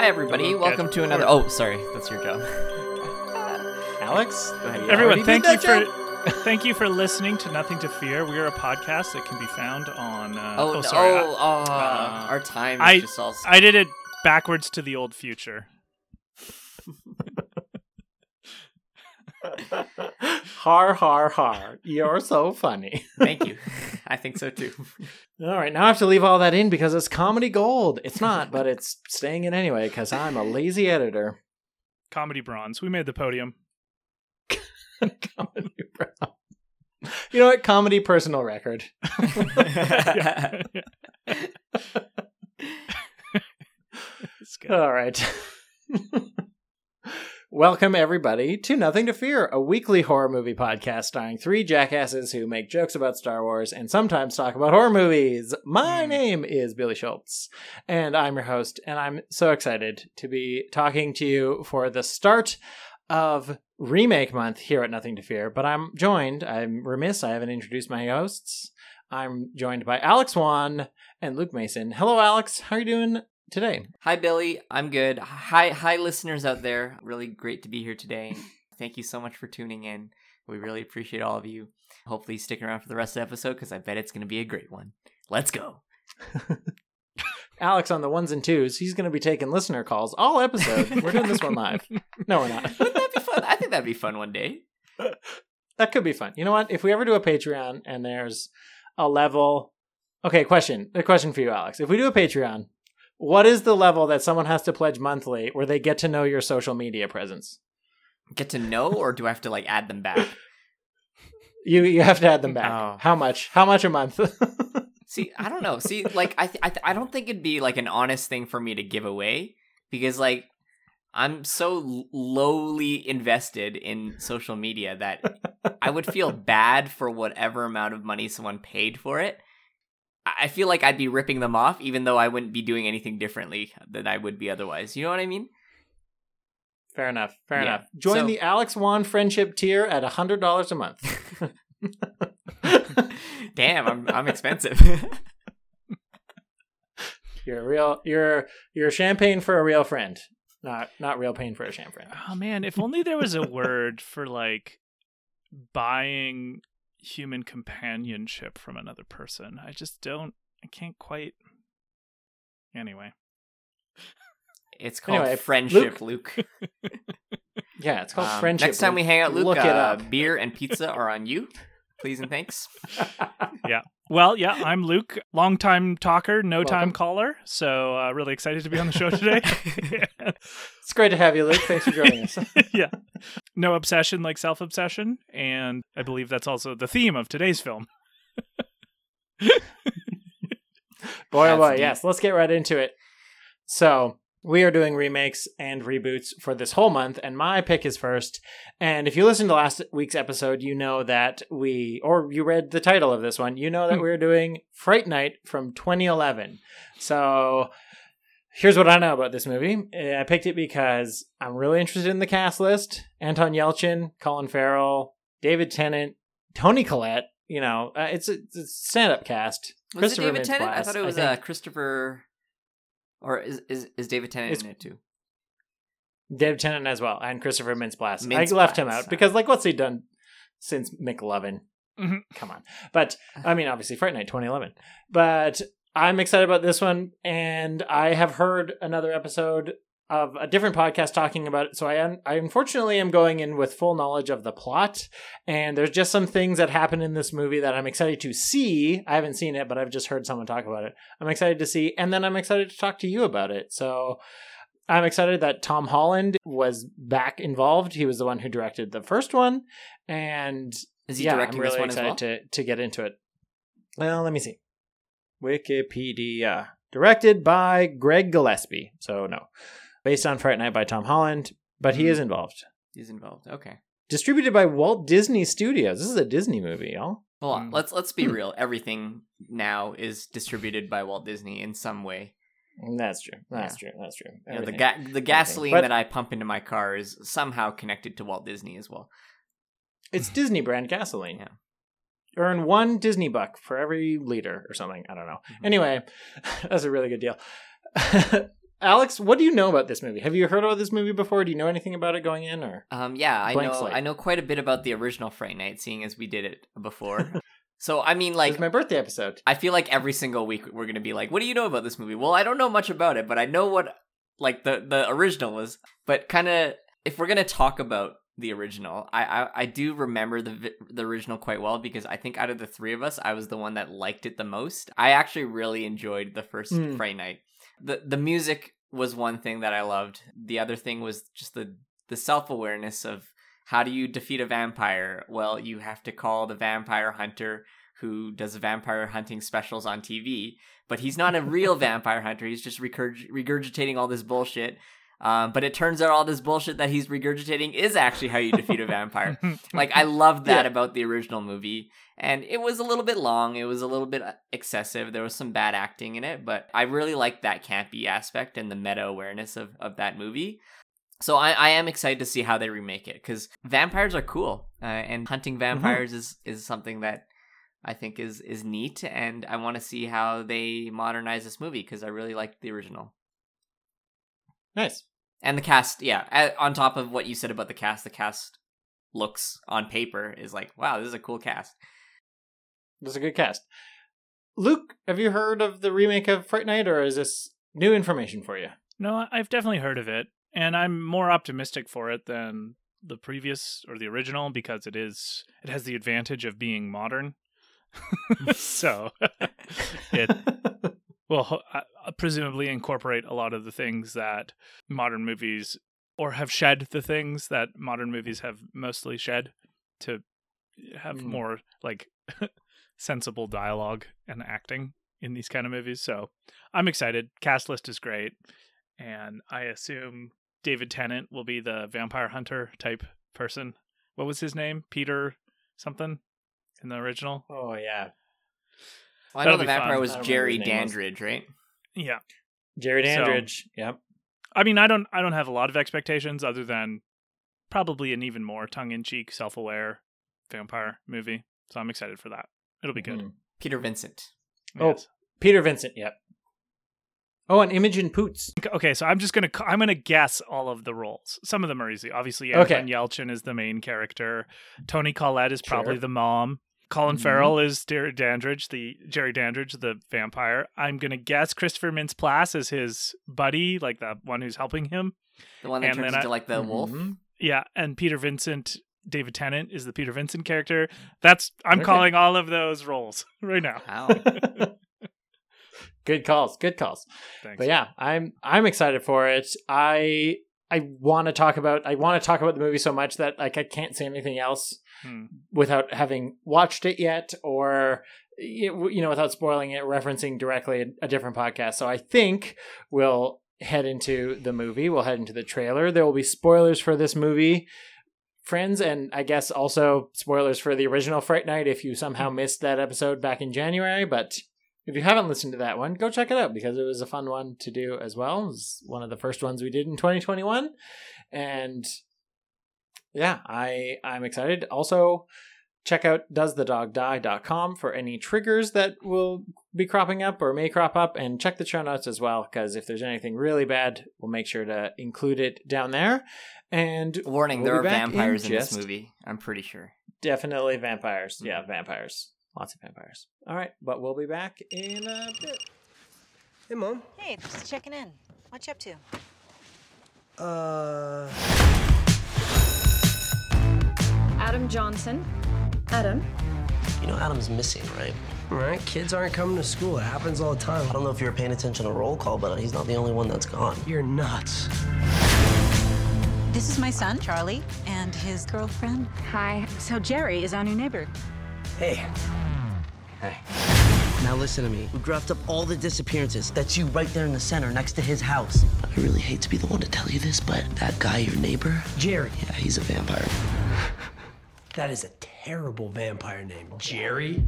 Hi, everybody. Welcome to another. Oh, sorry, that's your job. Alex? Everyone, thank you for thank you for listening to Nothing to Fear. We are a podcast that can be found on. Uh, Oh, oh, sorry. oh, oh, uh, our time is I- just all. I did it backwards to the old future. har har har. You're so funny. Thank you. I think so too. All right, now I have to leave all that in because it's comedy gold. It's not, but it's staying in anyway because I'm a lazy editor. Comedy bronze. We made the podium. comedy brown. You know what? Comedy personal record. It's good. All right. Welcome, everybody, to Nothing to Fear, a weekly horror movie podcast starring three jackasses who make jokes about Star Wars and sometimes talk about horror movies. My Hmm. name is Billy Schultz, and I'm your host, and I'm so excited to be talking to you for the start of Remake Month here at Nothing to Fear. But I'm joined, I'm remiss, I haven't introduced my hosts. I'm joined by Alex Wan and Luke Mason. Hello, Alex. How are you doing today? Hi, Billy. I'm good. Hi, hi, listeners out there. Really great to be here today. Thank you so much for tuning in. We really appreciate all of you. Hopefully, stick around for the rest of the episode because I bet it's going to be a great one. Let's go. Alex on the ones and twos. He's going to be taking listener calls all episode. We're doing this one live. No, we're not. Wouldn't that be fun? I think that'd be fun one day. that could be fun. You know what? If we ever do a Patreon and there's a level. Okay, question. A question for you, Alex. If we do a Patreon, what is the level that someone has to pledge monthly where they get to know your social media presence? Get to know, or do I have to like add them back? You you have to add them back. Oh. How much? How much a month? See, I don't know. See, like I, th- I, th- I don't think it'd be like an honest thing for me to give away because like I'm so l- lowly invested in social media that I would feel bad for whatever amount of money someone paid for it. I I feel like I'd be ripping them off, even though I wouldn't be doing anything differently than I would be otherwise. You know what I mean? Fair enough. Fair Yeah. enough. Join So- the Alex Wan friendship tier at hundred dollars a month. Damn, I'm I'm expensive. You're a real. You're you're champagne for a real friend, not not real pain for a sham friend. Oh man, if only there was a word for like buying human companionship from another person. I just don't. I can't quite. Anyway, it's called Anyway, friendship, Luke. Yeah, it's called Um, friendship. Next time we hang out, Luke, look it uh, up. beer and pizza are on you. Please and thanks. well, yeah, I'm Luke, longtime talker, no time caller. So uh, really excited to be on the show today. It's great to have you, Luke. Thanks for joining us. yeah. No obsession like self obsession. And I believe that's also the theme of today's film. Boy, oh boy, yes. Let's get right into it. So we are doing remakes and reboots for this whole month, and my pick is first. And if you listened to last week's episode, you know that we, or you read the title of this one, you know that Hmm. we're doing Fright Night from 2011. So here's what I know about this movie. I picked it because I'm really interested in the cast list: Anton Yelchin, Colin Farrell, David Tennant, Toni Collette. You know, uh, it's a, it's a stand-up cast. Was Christopher it David Tennant? I thought it was uh, Christopher. Or is, is is David Tennant It's- in it too? David Tennant as well, and Christopher Mintz-Plasse. I Mintz-Plasse, left him out because, like, what's he done since McLovin? Mhm. Come on, but I mean, obviously, Fright Night 2011. But I'm excited about this one, and I have heard another episode of a different podcast talking about it. So I, un- I unfortunately am going in with full knowledge of the plot, and there's just some things that happen in this movie that I'm excited to see. I haven't seen it, but I've just heard someone talk about it. I'm excited to see, and then I'm excited to talk to you about it. So I'm excited that Tom Holland was back involved. He was the one who directed the first one, and Is he yeah, directing I'm really this one as excited well? to to get into it. Well, let me see. Wikipedia directed by Craig Gillespie. So no, based on Fright Night by Tom Holland, but he is involved. He's involved. Okay. Distributed by Walt Disney Studios. This is a Disney movie, y'all. Hold on. Hmm. Let's let's be real. Everything now is distributed by Walt Disney in some way. That's true. That's true. That's true. You know, the ga- the gasoline But- that I pump into my car is somehow connected to Walt Disney as well. It's Disney brand gasoline. Yeah. Earn one Disney buck for every liter or something. I don't know. Mhm. Anyway, that's a really good deal. Alex, what do you know about this movie? Have you heard about this movie before? Do you know anything about it going in, or Um, yeah, I know. slate. I know quite a bit about the original Fright Night, seeing as we did it before. so I mean, like, it's my birthday episode? I feel like every single week we're gonna be like, "What do you know about this movie?" Well, I don't know much about it, but I know what like the the original was. But kind of, if we're gonna talk about the original, I, I I do remember the the original quite well because I think out of the three of us, I was the one that liked it the most. I actually really enjoyed the first Hmm. Fright Night. The The music was one thing that I loved. The other thing was just the the self awareness of how do you defeat a vampire? Well, you have to call the vampire hunter who does vampire hunting specials on TV, but he's not a real vampire hunter. He's just regurg- regurgitating all this bullshit. Um, but it turns out all this bullshit that he's regurgitating is actually how you defeat a vampire. like I loved that Yeah. about the original movie, and it was a little bit long. It was a little bit uh, excessive. There was some bad acting in it, but I really liked that campy aspect and the meta awareness of of that movie. So I, I am excited to see how they remake it because vampires are cool, uh, and hunting vampires is is something that I think is is neat, and I want to see how they modernize this movie because I really liked the original. Nice. And the cast, yeah. On top of what you said about the cast, the cast looks on paper is like, wow, this is a cool cast. this is a good cast. Luke, have you heard of the remake of Fright Night, or is this new information for you? No, I've definitely heard of it, and I'm more optimistic for it than the previous or the original because it is it has the advantage of being modern. so it will uh, presumably incorporate a lot of the things that modern movies or have shed the things that modern movies have mostly shed to have Mm. more like sensible dialogue and acting in these kind of movies. So I'm excited. Cast list is great. And I assume David Tennant will be the vampire hunter type person. What was his name? Peter something in the original? oh yeah, Well, I know That'll the vampire fun. was I don't remember Jerry his name was. Dandridge, right? Yeah. Jared So- Andridge. Yep. I mean, I don't I don't have a lot of expectations other than probably an even more tongue-in-cheek, self-aware vampire movie. So I'm excited for that. It'll be good. Mhm. Peter Vincent. Oh. Yes. Peter Vincent. Yep. Oh, and Imogen Poots. Okay, so I'm just gonna I'm gonna guess all of the roles. Some of them are easy. Obviously, Okay. Anton Yelchin is the main character. Toni Collette is probably Sure. the mom. Colin Mhm. Farrell is Jerry Dandridge, the Jerry Dandridge, the vampire. I'm gonna guess Christopher Mintz-Plasse is his buddy, like the one who's helping him. The one that And turns then I- into like the wolf. Mhm. Yeah, and Peter Vincent, David Tennant is the Peter Vincent character. That's I'm Okay. calling all of those roles right now. Wow. good calls. Good calls. Thanks. But yeah, I'm I'm excited for it. I I want to talk about I want to talk about the movie so much that like I can't say anything else Hmm. without having watched it yet or you know without spoiling it referencing directly a, a different podcast. So I think we'll head into the movie. We'll head into the trailer. There will be spoilers for this movie. Friends, and I guess also spoilers for the original Fright Night if you somehow missed that episode back in January. But if you haven't listened to that one, go check it out because it was a fun one to do as well. It was one of the first ones we did in 2021. And yeah, I I'm excited. Also, check out doesthedogdie.com for any triggers that will be cropping up or may crop up and check the show notes as well because if there's anything really bad, we'll make sure to include it down there. And Warning, We'll there are back in vampires in, this movie. I'm pretty sure. definitely vampires. Yeah, vampires. Lots of vampires. All right, but we'll be back in a bit. Hey, Mom. Hey, just checking in. What you up to? Uh, Adam Johnson. Adam. You know Adam's missing, right? Right? kids aren't coming to school. It happens all the time. I don't know if you were paying attention to roll call, but he's not the only one that's gone. You're nuts. This is my son, Charlie, and his girlfriend. Hi. So Jerry is our new neighbor. Hey. Hey. Now listen to me. We graphed up all the disappearances. That's you right there in the center next to his house. I really hate to be the one to tell you this, but that guy, your neighbor, Jerry. yeah, he's a vampire. That is a terrible vampire name. Jerry?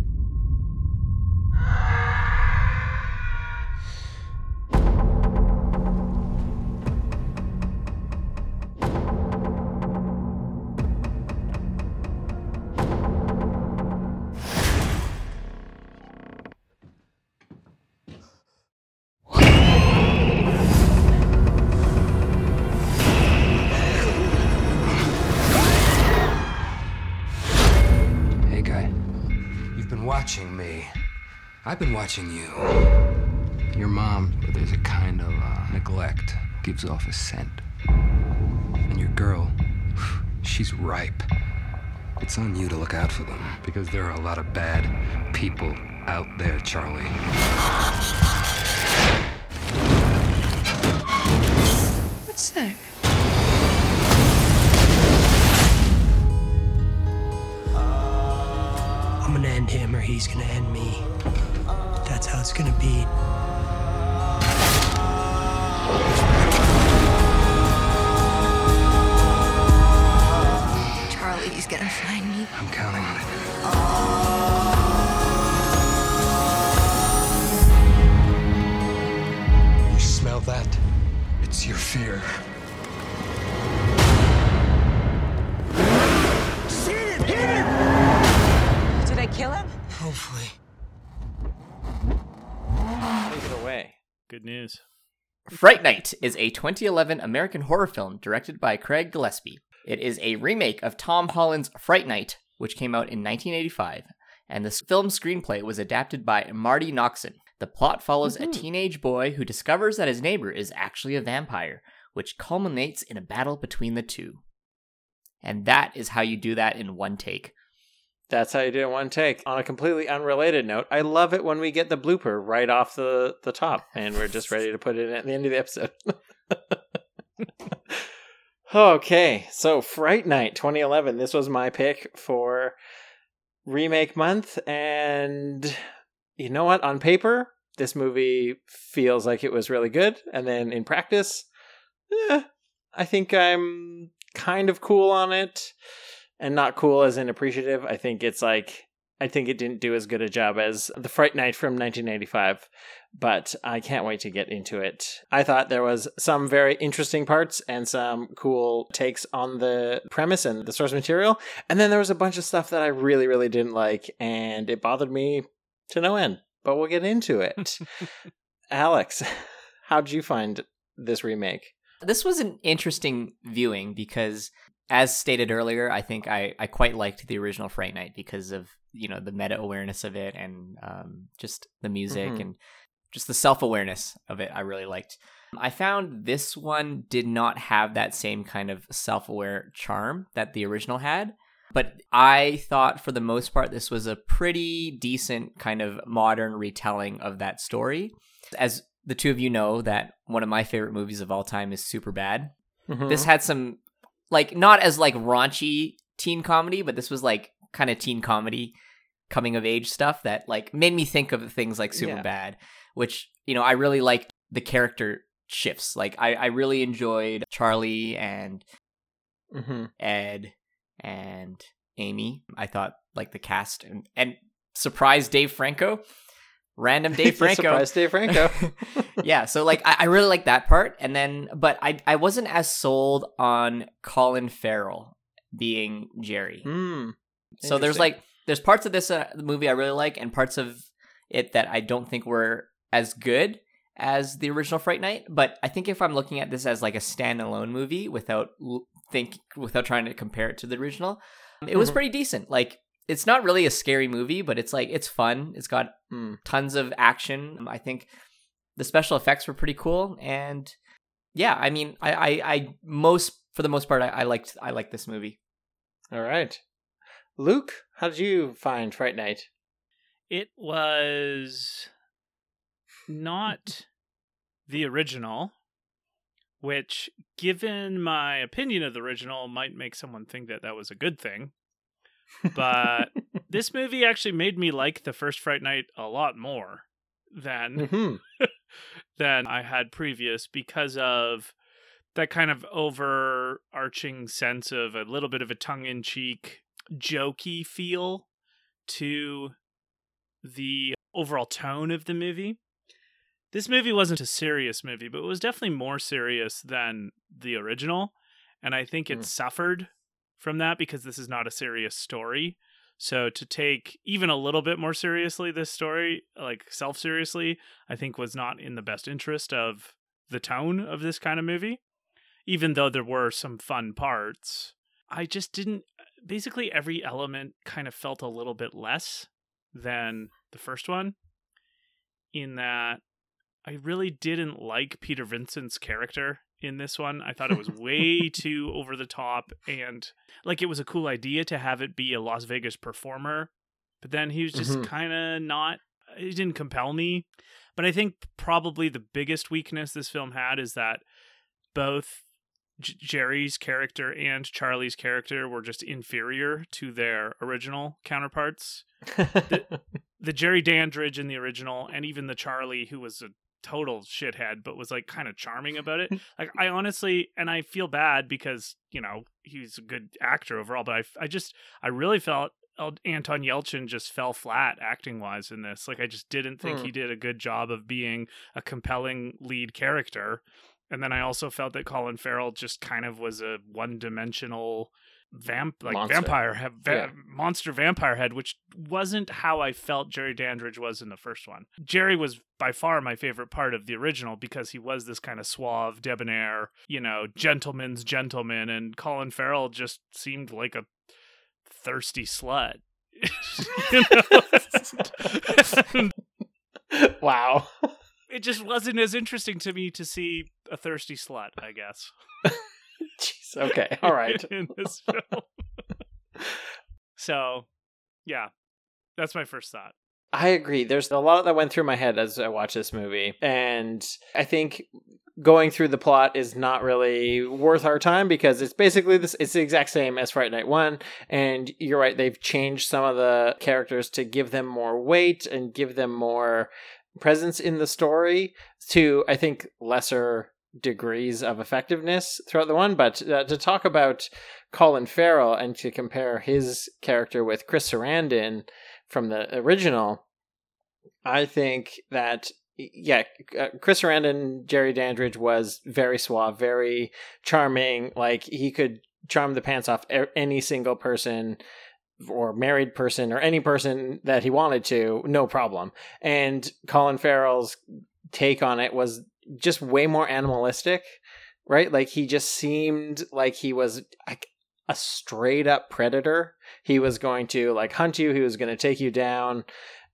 I've been watching you. Your mom, there's a kind of uh, neglect, gives off a scent. And your girl, she's ripe. It's on you to look out for them because there are a lot of bad people out there, Charlie. What's that? I'm gonna end him or he's gonna end me. That's how it's gonna be. Charlie's gonna find me. I'm counting on it. You smell that? It's your fear. Did I kill him? Hopefully. Take it away. Good news. Fright Night is a 2011 American horror film directed by Craig Gillespie. It is a remake of Tom Holland's Fright Night, which came out in 1985, and the film screenplay was adapted by Marti Noxon. The plot follows a mm-hmm. teenage boy who discovers that his neighbor is actually a vampire, which culminates in a battle between the two. And that is how you do that in one take. That's how you do one take. On a completely unrelated note, I love it when we get the blooper right off the, the top and we're just ready to put it in at the end of the episode. okay, so Fright Night 2011. This was my pick for remake month. And you know what? On paper, this movie feels like it was really good. And then in practice, eh, I think I'm kind of cool on it and not cool as in appreciative. I think it's like I think it didn't do as good a job as The Fright Night from 1995, but I can't wait to get into it. I thought there was some very interesting parts and some cool takes on the premise and the source material, and then there was a bunch of stuff that I really really didn't like and it bothered me to no end. But we'll get into it. Alex, how'd you find this remake? This was an interesting viewing because, as stated earlier, I think I, I quite liked the original Fright Night because of you know the meta awareness of it and um, just the music Mhm. and just the self awareness of it. I really liked. I found this one did not have that same kind of self aware charm that the original had. But I thought for the most part, this was a pretty decent kind of modern retelling of that story. As the two of you know, that one of my favorite movies of all time is Superbad. Mhm. This had some, like, not as like raunchy teen comedy, but this was like kind of teen comedy, coming of age stuff that like made me think of things like Super Yeah. Bad, which you know I really liked the character shifts. Like I, I really enjoyed Charlie and Mhm. Ed and Amy. I thought like the cast and and surprise Dave Franco, random Dave Franco, Surprise Dave Franco. yeah, so like I, I really like that part, and then but I I wasn't as sold on Colin Farrell being Jerry. Hmm. So there's like there's parts of this uh, movie I really like, and parts of it that I don't think were as good as the original Fright Night. But I think if I'm looking at this as like a standalone movie without think without trying to compare it to the original, it was Mhm. pretty decent. Like it's not really a scary movie, but it's like it's fun. It's got Hmm. tons of action. I think the special effects were pretty cool, and yeah, I mean, I I, I most for the most part I, I liked I liked this movie. All right. Luke, how did you find Fright Night? It was not the original, which, given my opinion of the original, might make someone think that that was a good thing. But this movie actually made me like the first Fright Night a lot more than hmm than I had previous because of that kind of overarching sense of a little bit of a tongue in cheek, jokey feel to the overall tone of the movie. This movie wasn't a serious movie, but it was definitely more serious than the original. And I think it Mm. suffered from that because this is not a serious story. So to take even a little bit more seriously this story, like self seriously, I think was not in the best interest of the tone of this kind of movie. Even though there were some fun parts, I just didn't. Basically, every element kind of felt a little bit less than the first one in that I really didn't like Peter Vincent's character in this one. I thought it was way too over the top and like it was a cool idea to have it be a Las Vegas performer, but then he was just Mhm. kind of not it didn't compel me. But I think probably the biggest weakness this film had is that both J- Jerry's character and Charlie's character were just inferior to their original counterparts. The Jerry Dandridge in the original, and even the Charlie, who was a total shithead, but was like kind of charming about it. Like, I honestly, and I feel bad because, you know, he's a good actor overall, but I, I just, I really felt Anton Yelchin just fell flat acting wise in this. Like, I just didn't think Hmm. he did a good job of being a compelling lead character. And then I also felt that Colin Farrell just kind of was a one dimensional vamp like Monster. vampire have va- Yeah. monster vampire head which wasn't how I felt Jerry Dandridge was in the first one. Jerry was by far my favorite part of the original because he was this kind of suave, debonair, you know, gentleman's gentleman and Colin Farrell just seemed like a thirsty slut. Wow. it just wasn't as interesting to me to see a thirsty slut, I guess. Jeez. Okay. All right. in this film. so, yeah, that's my first thought. I agree. There's a lot that went through my head as I watched this movie. And I think going through the plot is not really worth our time because it's basically this it's the exact same as Fright Night 1 and you're right they've changed some of the characters to give them more weight and give them more presence in the story to I think lesser degrees of effectiveness throughout the one but uh, to talk about Colin Farrell and to compare his character with Chris Sarandon from the original, I think that yeah, uh, Chris Sarandon, Jerry Dandridge was very suave, very charming. Like he could charm the pants off any single person or married person or any person that he wanted to, no problem. And Colin Farrell's take on it was just way more animalistic, right? Like he just seemed like he was like a straight up predator. He was going to like hunt you, he was going to take you down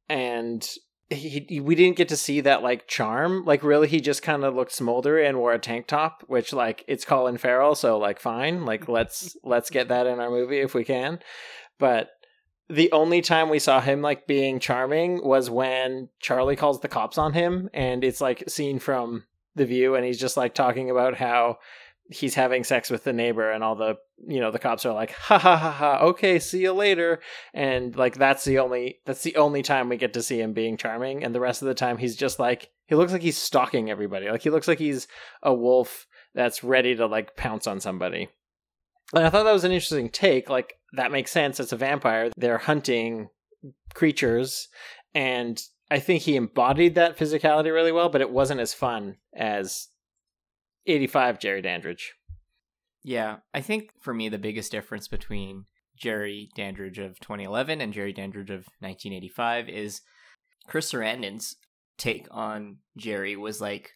and he, he- we didn't get to see that like charm. Like really he just kind of looked smoldery and wore a tank top, which like it's Colin Farrell, so like fine. Like let's let's get that in our movie if we can. But the only time we saw him like being charming was when Charlie calls the cops on him and it's like seen from the view and he's just like talking about how he's having sex with the neighbor and all the you know the cops are like ha ha ha ha okay see you later. And like that's the only that's the only time we get to see him being charming and the rest of the time he's just like he looks like he's stalking everybody. Like he looks like he's a wolf that's ready to like pounce on somebody. And i thought that was an interesting take like that makes sense it's a vampire. They're hunting creatures and i think he embodied that physicality really well but it wasn't as fun as 85 jerry dandridge. Yeah, I think for me the biggest difference between Jerry Dandridge of 2011 and Jerry Dandridge of 1985 is Chris Sarandon's take on Jerry was like,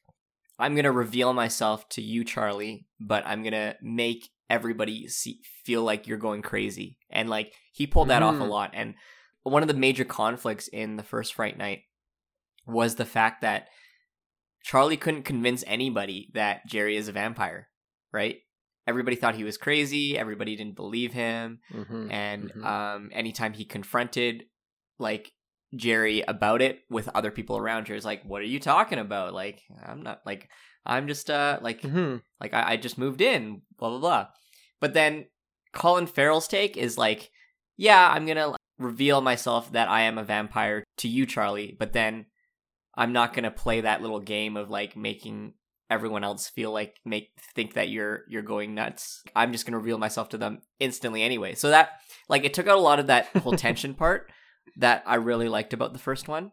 I'm gonna reveal myself to you, Charlie, but I'm gonna make everybody see, feel like you're going crazy, and like he pulled that off a Mm. lot. And one of the major conflicts in the first Fright Night was the fact that Charlie couldn't convince anybody that Jerry is a vampire, right? Everybody thought he was crazy. Everybody didn't believe him. mm-hmm. And Mhm. um, anytime he confronted like Jerry about it with other people around it's like, "What are you talking about? Like, I'm not like, I'm just uh like hmm like I, I just moved in, blah blah blah." But then Colin Farrell's take is like, "Yeah, I'm gonna reveal myself that I am a vampire to you, Charlie, but then I'm not gonna play that little game of like making everyone else feel like make think that you're you're going nuts. I'm just gonna reveal myself to them instantly anyway. So that like it took out a lot of that whole tension part that I really liked about the first one.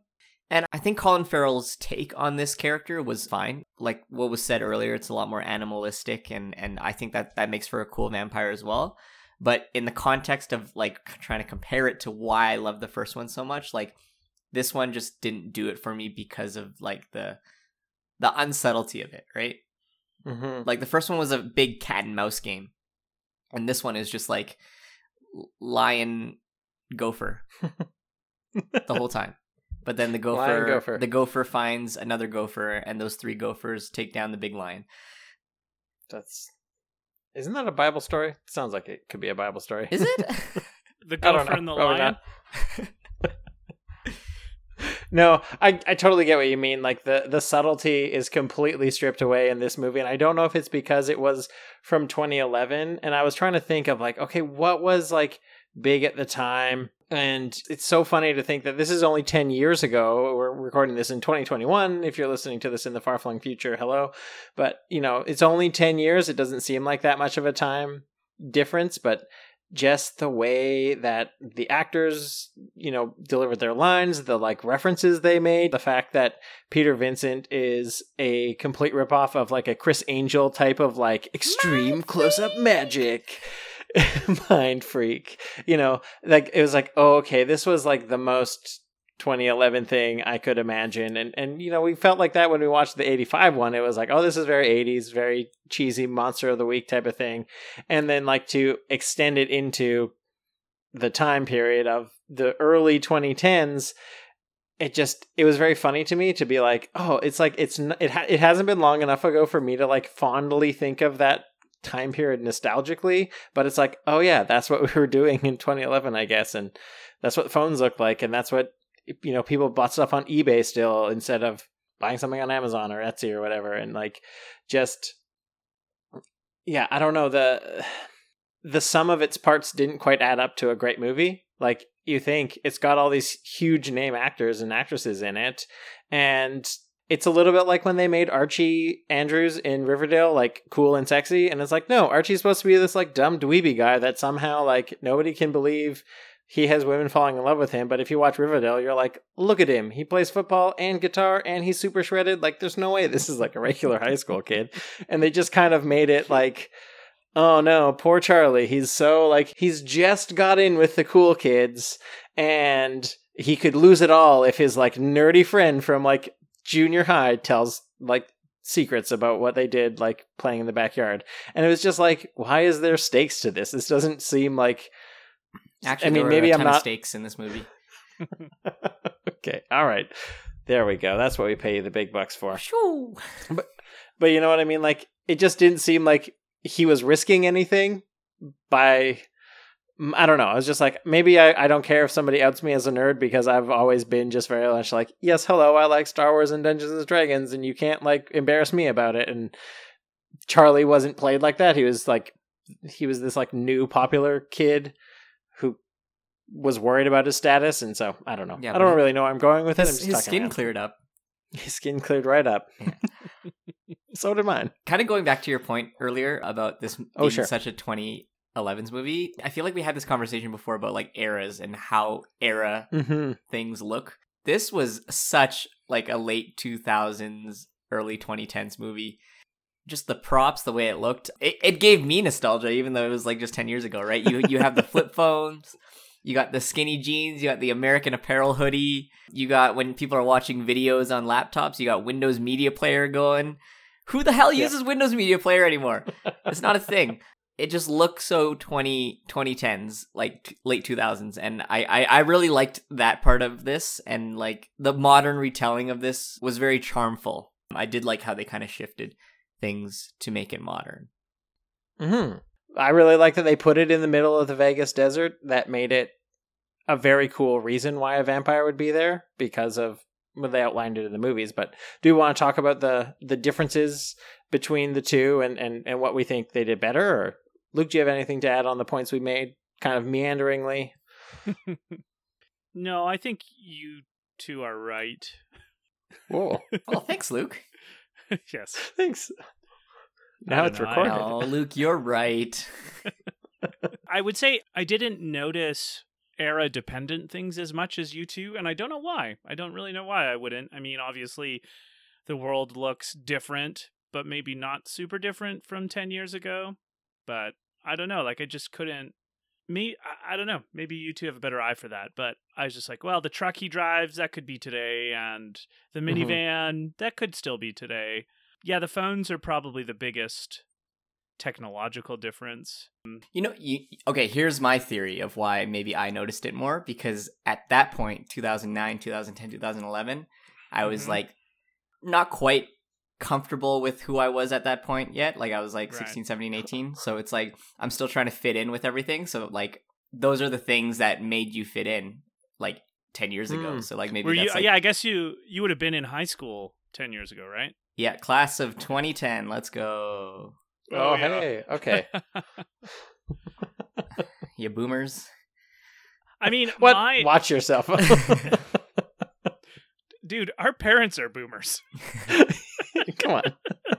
And I think Colin Farrell's take on this character was fine. Like what was said earlier, it's a lot more animalistic and and I think that that makes for a cool vampire as well. But in the context of like trying to compare it to why I love the first one so much, like this one just didn't do it for me because of like the the unsubtlety of it, right? hmm Like the first one was a big cat and mouse game. And this one is just like lion gopher. the whole time. But then the Lion gopher, gopher. the gopher finds another gopher, and those three gophers take down the big lion. That's isn't that a Bible story? Sounds like it could be a Bible story. Is it? The gopher know. and the Probably lion. not. No, I I totally get what you mean. Like the the subtlety is completely stripped away in this movie, and I don't know if it's because it was from 2011. And I was trying to think of like, okay, what was like big at the time? And it's so funny to think that this is only 10 years ago. We're recording this in 2021. If you're listening to this in the far flung future, hello. But you know, it's only 10 years. It doesn't seem like that much of a time difference, but just the way that the actors, you know, delivered their lines, the like references they made, the fact that Peter Vincent is a complete ripoff of like a Criss Angel type of like extreme close up magic. Mind freak, you know, like it was like, oh, okay, this was like the most 2011 thing I could imagine. And, and, you know, we felt like that when we watched the 85 one. It was like, oh, this is very 80s, very cheesy monster of the week type of thing. And then, like, to extend it into the time period of the early 2010s, it just, it was very funny to me to be like, oh, it's like, it's, it, ha- it hasn't been long enough ago for me to like fondly think of that time period nostalgically, but it's like, oh, yeah, that's what we were doing in 2011, I guess. And that's what phones look like. And that's what you know people bought stuff on ebay still instead of buying something on amazon or etsy or whatever and like just yeah i don't know the the sum of its parts didn't quite add up to a great movie like you think it's got all these huge name actors and actresses in it and it's a little bit like when they made Archie Andrews in Riverdale like cool and sexy and it's like no Archie's supposed to be this like dumb dweeby guy that somehow like nobody can believe he has women falling in love with him. But if you watch Riverdale, you're like, look at him. He plays football and guitar and he's super shredded. Like, there's no way this is like a regular high school kid. And they just kind of made it like, oh no, poor Charlie. He's so like, he's just got in with the cool kids and he could lose it all if his like nerdy friend from like junior high tells like secrets about what they did like playing in the backyard. And it was just like, why is there stakes to this? This doesn't seem like Actually, I mean, there were maybe a I'm ton of not- stakes in this movie. okay, all right. There we go. That's what we pay you the big bucks for. Shoo. But you know what I mean? Like, it just didn't seem like he was risking anything by. I don't know. I was just like, maybe I, I don't care if somebody outs me as a nerd because I've always been just very much like, yes, hello, I like Star Wars and Dungeons and Dragons, and you can't like embarrass me about it. And Charlie wasn't played like that. He was like, he was this like new popular kid who was worried about his status, and so I don't know. Yeah, I don't really know where I'm going with it. I'm His, just his skin around. cleared up. His skin cleared right up. so did mine. Kind of going back to your point earlier about this oh, being Oh, sure. such a 2011s movie. I feel like we had this conversation before about like eras and how era Mm-hmm. things look. This was such like a late 2000s, early 2010s movie. Just the props, the way it looked, it, it gave me nostalgia, even though it was like just 10 years ago, right? You you have the flip phones, you got the skinny jeans, you got the American Apparel hoodie, you got when people are watching videos on laptops, you got Windows Media Player going. Who the hell Yeah. uses Windows Media Player anymore? It's not a thing. It just looks so 20 2010s, like t- late 2000s, and I, I I really liked that part of this, and like the modern retelling of this was very charmful. I did like how they kind of shifted things to make it modern. Mm-hmm. I really like that they put it in the middle of the Vegas desert. That made it a very cool reason why a vampire would be there because of well, they outlined it in the movies. But do you want to talk about the the differences between the two and and and what we think they did better? Or Luke, do you have anything to add on the points we made, kind of meanderingly? No, I think you two are right. Whoa, Well, thanks, Luke. yes. thanks. Now it's know, recorded. Oh, Luke, you're right. I would say I didn't notice era dependent things as much as you two, and I don't know why. I don't really know why I wouldn't. I mean, obviously, the world looks different, but maybe not super different from 10 years ago. But I don't know. Like, I just couldn't. Me, I, I don't know. Maybe you two have a better eye for that. But I was just like, well, the truck he drives, that could be today. And the minivan, that could still be today. Yeah, the phones are probably the biggest technological difference. You know, you, okay, here's my theory of why maybe I noticed it more because at that point, 2009, 2010, 2011, I was Mhm. like not quite comfortable with who I was at that point yet. Like I was like Right. 16, 17, 18. So it's like I'm still trying to fit in with everything. So like those are the things that made you fit in like 10 years ago. Hmm. So like maybe Were you? like, yeah, I guess you you would have been in high school ten years ago, right? yeah, class of 2010. Let's go. Oh, yeah. hey, okay. You boomers. I mean, What? my Watch yourself. dude, our parents are boomers. Come on.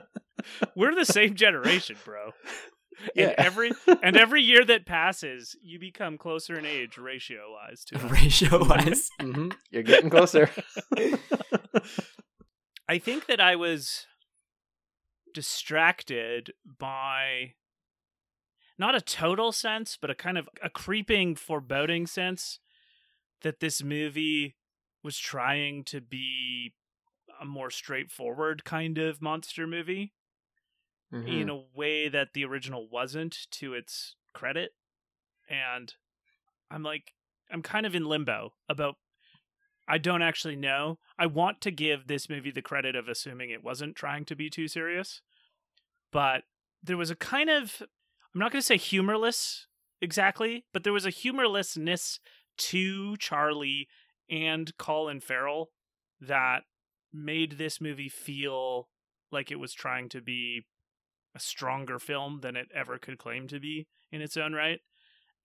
We're the same generation, bro. Yeah. And every and every year that passes, you become closer in age ratio wise to. Ratio wise. hmm You're getting closer. I think that I was distracted by not a total sense, but a kind of a creeping foreboding sense that this movie was trying to be a more straightforward kind of monster movie in mm-hmm. a way that the original wasn't to its credit. And I'm like, I'm kind of in limbo about. I don't actually know. I want to give this movie the credit of assuming it wasn't trying to be too serious, but there was a kind of. I'm not going to say humorless exactly, but there was a humorlessness to Charlie and Colin Farrell that made this movie feel like it was trying to be a stronger film than it ever could claim to be in its own right.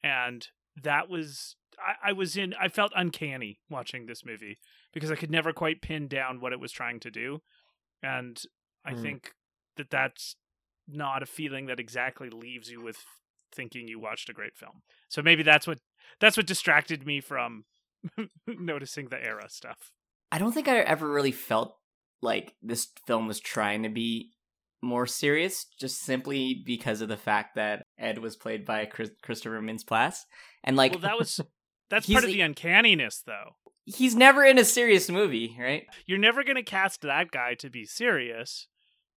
And that was I, I was in I felt uncanny watching this movie because I could never quite pin down what it was trying to do. And I Hmm. think that that's not a feeling that exactly leaves you with thinking you watched a great film. So maybe that's what that's what distracted me from noticing the era stuff. I don't think I ever really felt like this film was trying to be more serious, just simply because of the fact that Ed was played by Chris- Christopher Mintz-Plasse, and like well, that was that's part of the- uncanniness, though. he's never in a serious movie, right? You're never going to cast that guy to be serious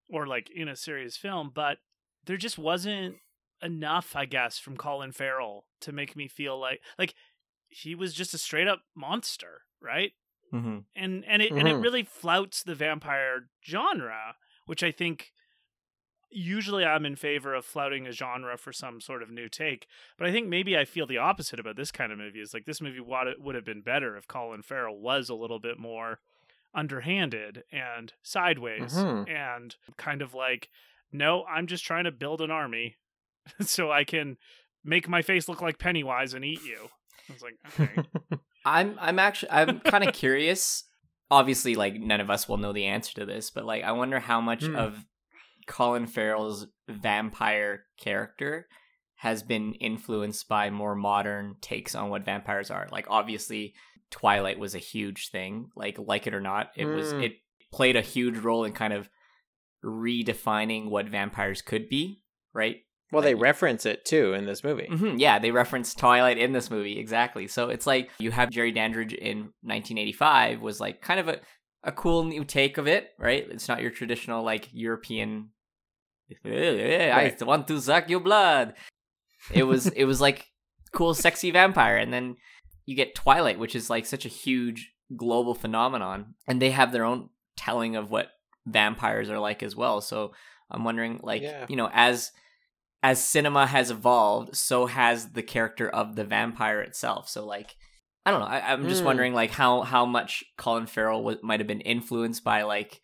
or like in a serious film, but there just wasn't enough, I guess, from Colin Farrell to make me feel like like he was just a straight up monster, right? Mm-hmm. and and it and it Mhm. really flouts the vampire genre, which I think usually I'm in favor of flouting a genre for some sort of new take. But I think maybe I feel the opposite about this kind of movie. Is like this movie would would have been better if Colin Farrell was a little bit more underhanded and sideways Mhm. and kind of like, no, I'm just trying to build an army so I can make my face look like Pennywise and eat you. I was like, okay. I'm I'm actually I'm kind of curious. Obviously, like none of us will know the answer to this, but like I wonder how much Hmm. of Colin Farrell's vampire character has been influenced by more modern takes on what vampires are. Like obviously, Twilight was a huge thing. Like like it or not, it was Mm. it played a huge role in kind of redefining what vampires could be. Right? Well, they reference it too in this movie. hmm yeah, they reference Twilight in this movie exactly. So it's like you have Jerry Dandridge in 1985 was like kind of a a cool new take of it, right? It's not your traditional like European. I Right. want to suck your blood. It was it was like cool, sexy vampire, and then you get Twilight, which is like such a huge global phenomenon, and they have their own telling of what vampires are like as well. So I'm wondering, like, Yeah. you know, as as cinema has evolved, so has the character of the vampire itself. So like, I don't know. I, I'm just Mm. wondering like how how much Colin Farrell w- might have been influenced by like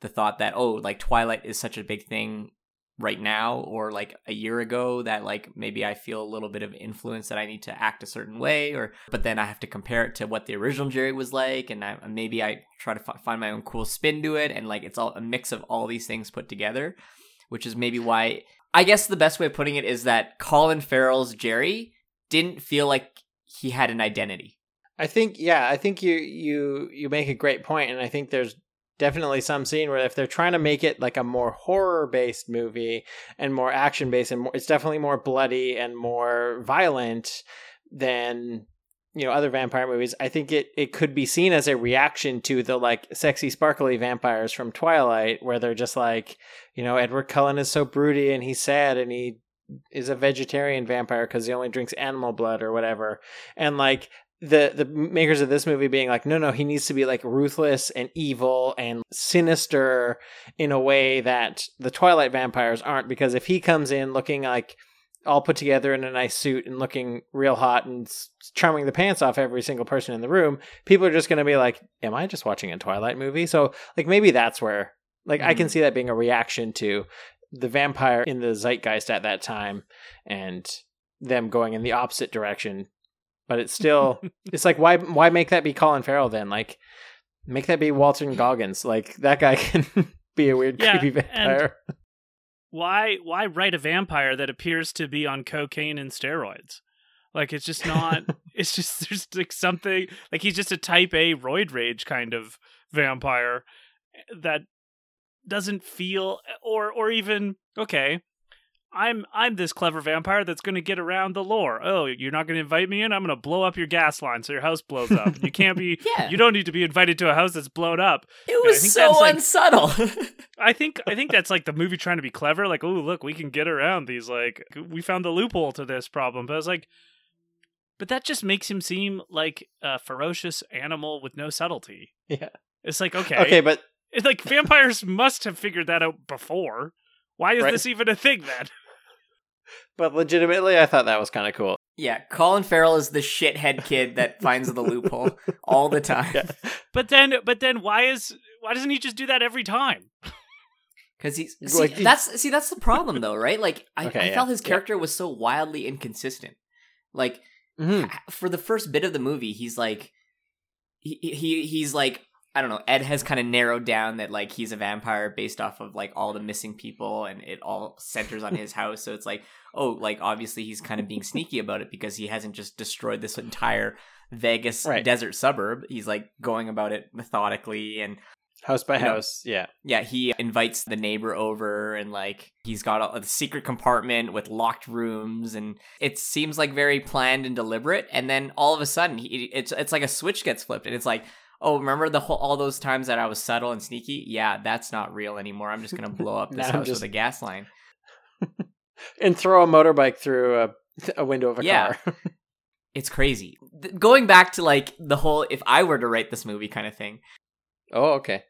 the thought that oh like Twilight is such a big thing right now or like a year ago that like maybe I feel a little bit of influence that I need to act a certain way or but then I have to compare it to what the original Jerry was like and I, maybe I try to fi- find my own cool spin to it and like it's all a mix of all these things put together which is maybe why I guess the best way of putting it is that Colin Farrell's Jerry didn't feel like he had an identity. I think yeah, I think you you you make a great point, and I think there's definitely some scene where if they're trying to make it like a more horror based movie and more action based and more, it's definitely more bloody and more violent than you know other vampire movies, I think it it could be seen as a reaction to the like sexy sparkly vampires from Twilight, where they're just like, you know, Edward Cullen is so broody and he's sad and he is a vegetarian vampire because he only drinks animal blood or whatever, and like the the makers of this movie being like no no he needs to be like ruthless and evil and sinister in a way that the twilight vampires aren't because if he comes in looking like all put together in a nice suit and looking real hot and charming the pants off every single person in the room people are just going to be like am i just watching a twilight movie so like maybe that's where like i can mm. see that being a reaction to the vampire in the zeitgeist at that time and them going in the opposite direction but it's still it's like why why make that be Colin Farrell then? Like make that be Walton Goggins. Like that guy can be a weird Yeah, creepy vampire. Why why write a vampire that appears to be on cocaine and steroids? Like it's just not it's just there's like something like he's just a type A roid rage kind of vampire eh, that doesn't feel or or even okay I'm I'm this clever vampire that's going to get around the lore. Oh, you're not going to invite me in? I'm going to blow up your gas line so your house blows up. You can't be Yeah. you don't need to be invited to a house that's blown up. It was so that's, like- unsubtle. I think I think that's like the movie trying to be clever. Like, oh look, we can get around these. Like, we found the loophole to this problem. But I was like, but that just makes him seem like a ferocious animal with no subtlety. Yeah. It's like okay, Okay, but It's like vampires must have figured that out before. Why is Right. this even a thing then? But legitimately I thought that was kind of cool. yeah, Colin Farrell is the shithead kid that finds the loophole all the time. Yeah. But then, but then, why is why doesn't he just do that every time? Because he's see, Like, he- that's see that's the problem though, right? Like I, Okay, I yeah, felt his yeah. character was so wildly inconsistent. Like Mhm. for the first bit of the movie, he's like he, he he's like I don't know. Ed has kind of narrowed down that like he's a vampire based off of like all the missing people, and it all centers on his house. So it's like, oh, like obviously he's kind of being sneaky about it because he hasn't just destroyed this entire Vegas Right. desert suburb. He's like going about it methodically and House by You know, house. Yeah. yeah, he invites the neighbor over and like he's got a, a secret compartment with locked rooms and it seems like very planned and deliberate and then all of a sudden he, it's it's like a switch gets flipped and it's like oh remember the whole all those times that I was subtle and sneaky yeah that's not real anymore I'm just going to blow up this house just- with a gas line And throw a motorbike through a a window of a Yeah. car. it's crazy Th- going back to like the whole if I were to write this movie kind of thing oh, okay.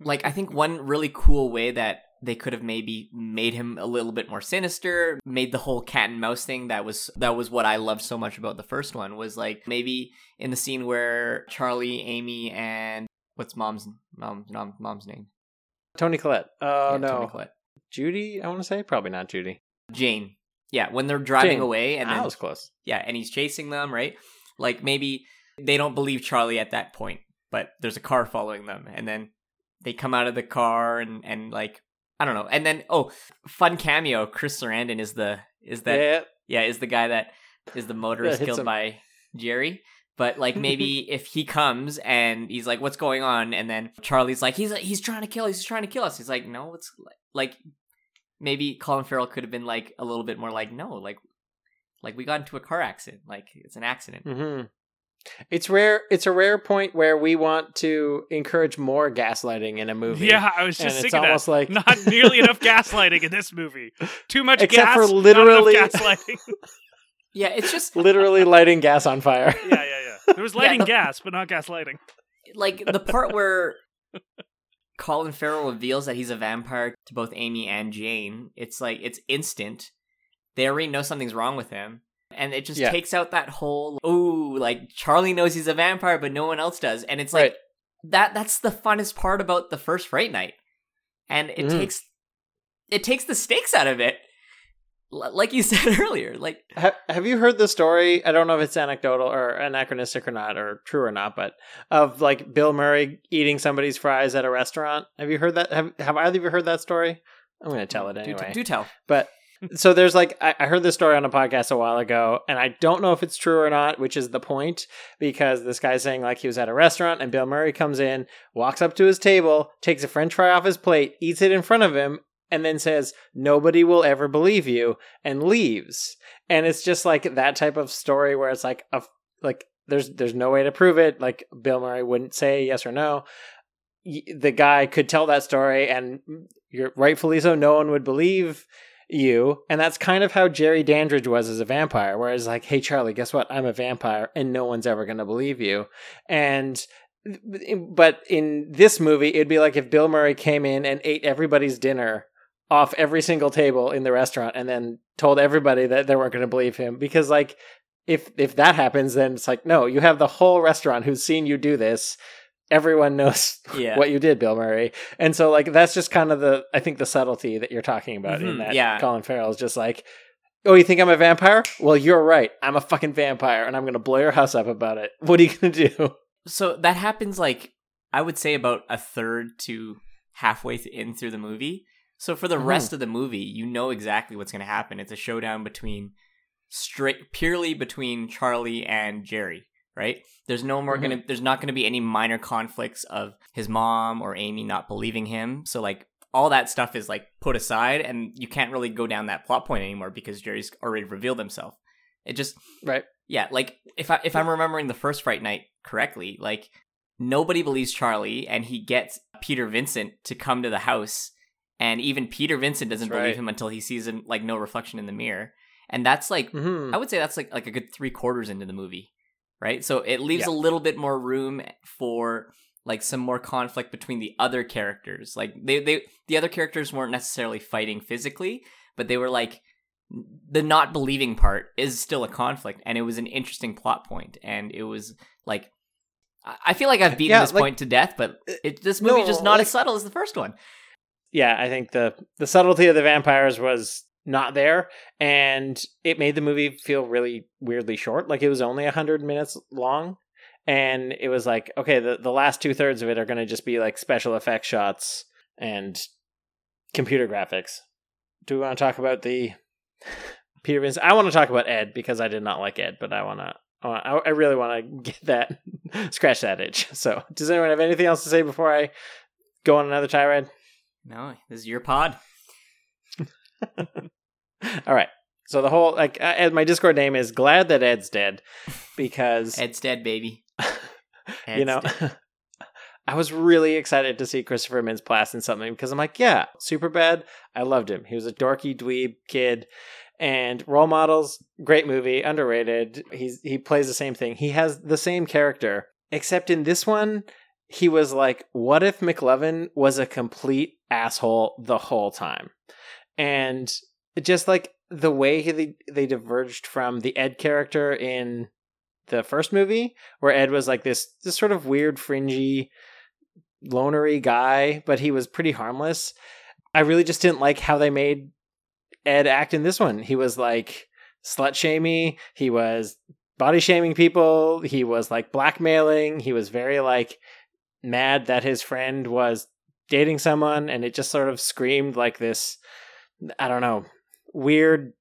like I think one really cool way that they could have maybe made him a little bit more sinister, made the whole cat and mouse thing that was that was what I loved so much about the first one was like maybe in the scene where Charlie, Amy, and what's mom's mom, mom mom's name? Toni Collette. Oh Yeah, no. Toni Collette. Judy, I want to say probably not Judy. Jane. Yeah, when they're driving Jane. away and ah, then I was close. yeah, and he's chasing them, right? Like maybe they don't believe Charlie at that point, but there's a car following them, and then they come out of the car and and like I don't know, and then oh, fun cameo, Chris Sarandon is the is that yeah. yeah is the guy that is the motorist hits killed him. by Jerry. But like maybe if he comes and he's like, "What's going on?" and then Charlie's like, "He's he's trying to kill. He's trying to kill us." He's like, "No, it's like maybe Colin Farrell could have been like a little bit more like, no, like like we got into a car accident. Like it's an accident." hmm It's rare. It's a rare point where we want to encourage more gaslighting in a movie. Yeah, I was And just it's thinking almost that. like- not nearly enough gaslighting in this movie. Too much Except gas, for not literally- gaslighting. Yeah, it's just literally lighting gas on fire. yeah, yeah, yeah. There was Yeah, lighting the- gas, but not gaslighting. like the part where Colin Farrell reveals that he's a vampire to both Amy and Jane. It's like it's instant. They already know something's wrong with him. And it just Yeah. takes out that whole oh like Charlie knows he's a vampire, but no one else does. And it's like Right. that that's the funnest part about the first Fright Night. And it Mhm. takes it takes the stakes out of it. L- Like you said earlier. Like Ha- have you heard the story? I don't know if it's anecdotal or anachronistic or not, or true or not, but of like Bill Murray eating somebody's fries at a restaurant. Have you heard that? Have Have either of you heard that story? I'm going to tell it do, anyway. do tell. But so there's like I, heard this story on a podcast a while ago, and I don't know if it's true or not, which is the point because this guy's saying like he was at a restaurant and Bill Murray comes in, walks up to his table, takes a French fry off his plate, eats it in front of him, and then says nobody will ever believe you and leaves. And it's just like that type of story where it's like a like there's there's no way to prove it. Like Bill Murray wouldn't say yes or no. The guy could tell that story, and mm, you're rightfully so. No one would believe you, and that's kind of how Jerry Dandridge was as a vampire. Whereas, like, hey Charlie, guess what? I'm a vampire, and no one's ever going to believe you. And but in this movie, it'd be like if Bill Murray came in and ate everybody's dinner off every single table in the restaurant, and then told everybody that they weren't going to believe him because, like, if if that happens, then it's like, no, you have the whole restaurant who's seen you do this. Everyone knows Yeah. what you did, Bill Murray, and so like that's just kind of the I think the subtlety that you're talking about in Mhm, that. yeah. Colin Farrell is just like, oh, you think I'm a vampire? Well, you're right. I'm a fucking vampire, and I'm gonna blow your house up about it. What are you gonna do? So that happens like I would say about a third to halfway th- in through the movie. So for the Mhm. rest of the movie, you know exactly what's going to happen. It's a showdown between straight purely between Charlie and Jerry, right? There's no more going to there's not going to be any minor conflicts of his mom or Amy not believing him. So like all that stuff is like put aside and you can't really go down that plot point anymore because Jerry's already revealed himself. It just Right. yeah, like if I if I'm remembering the first Fright Night correctly, like nobody believes Charlie, and he gets Peter Vincent to come to the house, and even Peter Vincent doesn't That's believe him until he sees him like no reflection in the mirror, and that's like Mhm. I would say that's like like a good three quarters into the movie, right? So it leaves Yeah. a little bit more room for like some more conflict between the other characters. Like they they the other characters weren't necessarily fighting physically, but they were like the not believing part is still a conflict and it was an interesting plot point and it was like I- feel like I've beaten Yeah, this like- point to death, but uh, it, this no, movie's just not like- as subtle as the first one. yeah, I think the the subtlety of the vampires was not there, and it made the movie feel really weirdly short. Like it was only hundred minutes long, and it was like, okay, the the last two thirds of it are going to just be like special effect shots and computer graphics. Do we want to talk about the Peter? I want to talk about Ed because I did not like Ed, but I want to. I I really want to get that, scratch that itch. So, does anyone have anything else to say before I go on another tirade? No, this is your pod. All right. So the whole like uh, Ed, my Discord name is glad that Ed's dead because Ed's dead, baby. you know I was really excited to see Christopher Mintz-Plasse in something because I'm like, yeah, Superbad. I loved him. He was a dorky dweeb kid, and role models, great movie, underrated. He's he plays the same thing. He has the same character, except in this one, he was like, what if McLovin was a complete asshole the whole time? And just like the way he, they, they diverged from the Ed character in the first movie, where Ed was like this this sort of weird, fringy, lonery guy, but he was pretty harmless. I really just didn't like how they made Ed act in this one. He was like slut shamey. He was body shaming people. He was like blackmailing. He was very like mad that his friend was dating someone, and it just sort of screamed like this. I don't know, weird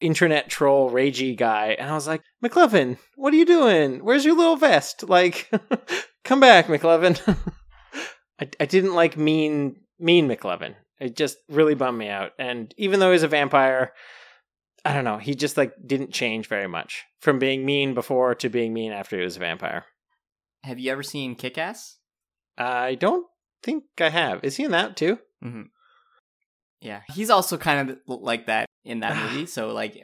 internet troll ragey guy and i was like mclovin what are you doing? Where's your little vest? Like come back mclovin. I, I didn't like mean mean mclovin. It just really bummed me out and even though he's a vampire i don't know he just like didn't change very much from being mean before to being mean after he was a vampire. Have you ever seen Kick Ass? i don't think i have. Is he in that too? Mm-hmm. Yeah, he's also kind of like that in that movie. So like,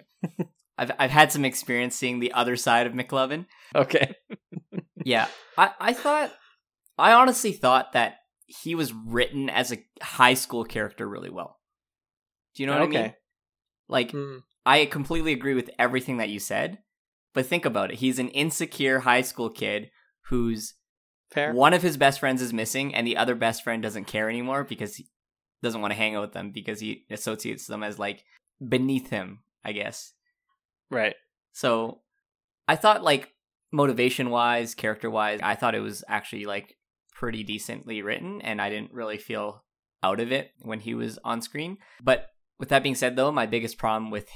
I've I've had some experience seeing the other side of McLovin. okay Yeah, I I thought I honestly thought that he was written as a high school character really well. Do you know what I mean? Okay. Like Hmm. I completely agree with everything that you said, but think about it. He's an insecure high school kid who's fair one of his best friends is missing and the other best friend doesn't care anymore because he doesn't want to hang out with them because he associates them as like beneath him, I guess. right So I thought like motivation wise, character wise, I thought it was actually like pretty decently written and I didn't really feel out of it when he was on screen. But with that being said though, my biggest problem with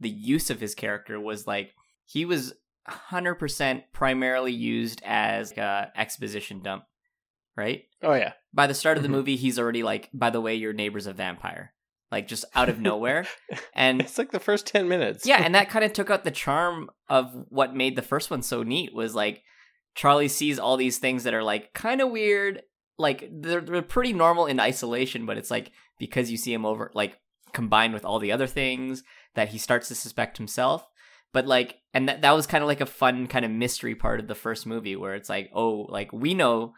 the use of his character was like he was 100% primarily used as a exposition dump, right? oh yeah By the start of the Mhm. movie, he's already like, by the way, your neighbor's a vampire. like just out of nowhere. And It's like the first 10 minutes. yeah, and that kind of took out the charm of what made the first one so neat was like Charlie sees all these things that are like kind of weird, like they're they're pretty normal in isolation, but it's like because you see him over like combined with all the other things that he starts to suspect himself. But like and that that was kind of like a fun kind of mystery part of the first movie where it's like, oh, like we know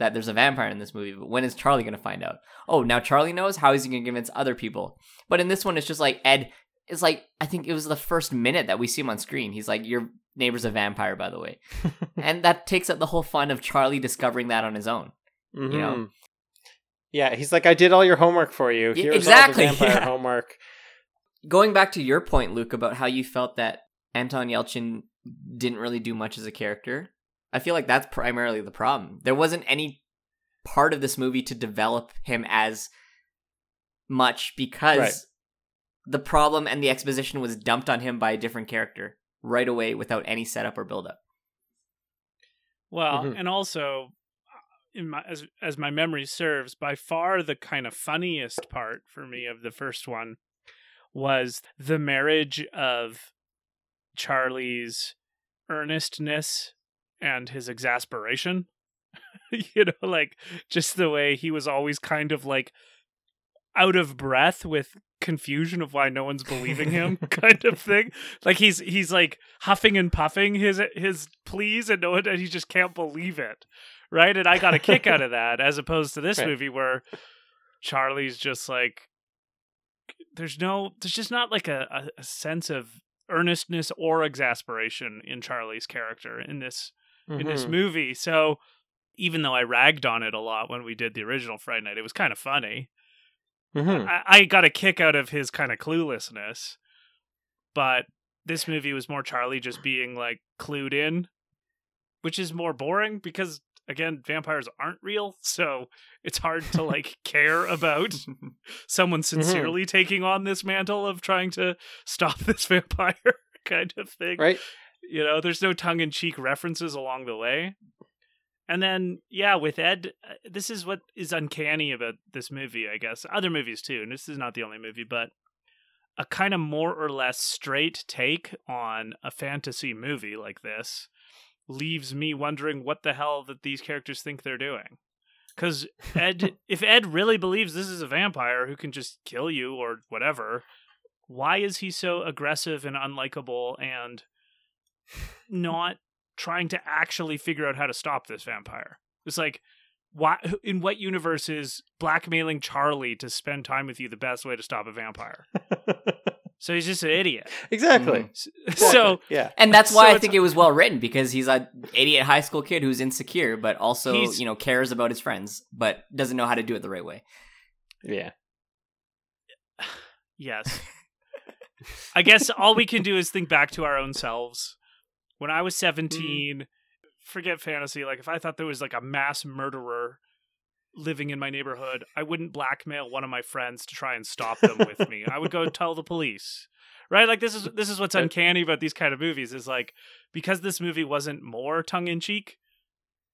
that there's a vampire in this movie, but when is Charlie going to find out? Oh, now Charlie knows. How is he going to convince other people? But in this one, it's just like Ed is like, I think it was the first minute that we see him on screen. He's like, Your neighbor's a vampire, by the way. and that takes up the whole fun of Charlie discovering that on his own. Mhm. know? Yeah, he's like, I did all your homework for you. Here's exactly, all the vampire yeah. homework. Going back to your point, Luke, about how you felt that Anton Yelchin didn't really do much as a character, I feel like that's primarily the problem. There wasn't any part of this movie to develop him as much because Right. the problem and the exposition was dumped on him by a different character right away without any setup or build up. Well, Mhm. and also, in my as as my memory serves, by far the kind of funniest part for me of the first one was the marriage of Charlie's earnestness and his exasperation. you know, like just the way he was always kind of like out of breath with confusion of why no one's believing him kind of thing like he's he's like huffing and puffing his his pleas and no one and he just can't believe it right and i got a kick out of that as opposed to this Right. movie where charlie's just like there's no there's just not like a, a, a sense of earnestness or exasperation in charlie's character in this in this Mhm. movie so even though i ragged on it a lot when we did the original Fright Night it was kind of funny Mhm. I, I got a kick out of his kind of cluelessness, but this movie was more Charlie just being like clued in, which is more boring because again, vampires aren't real, so it's hard to like care about someone sincerely taking on this mantle of trying to stop this vampire kind of thing. Right? You know, there's no tongue in cheek references along the way. And then, yeah, with Ed, uh, this is what is uncanny about this movie, I guess. Other movies too, and this is not the only movie, but a kind of more or less straight take on a fantasy movie like this leaves me wondering what the hell that these characters think they're doing. Because Ed, if Ed really believes this is a vampire who can just kill you or whatever, why is he so aggressive and unlikable and not trying to actually figure out how to stop this vampire? It's like, why? In what universe is blackmailing Charlie to spend time with you the best way to stop a vampire? so he's just an idiot. exactly. Mhm. So yeah. And that's So why I think it was well written because he's a idiot high school kid who's insecure, but also He's- you know cares about his friends, but doesn't know how to do it the right way. Yeah. Yes. I guess all we can do is think back to our own selves. When I was mm. 17, forget fantasy, like if I thought there was like a mass murderer living in my neighborhood, I wouldn't blackmail one of my friends to try and stop them with me. I would go tell the police. Right? Like this is this is what's uncanny about these kind of movies is like because this movie wasn't more tongue in cheek,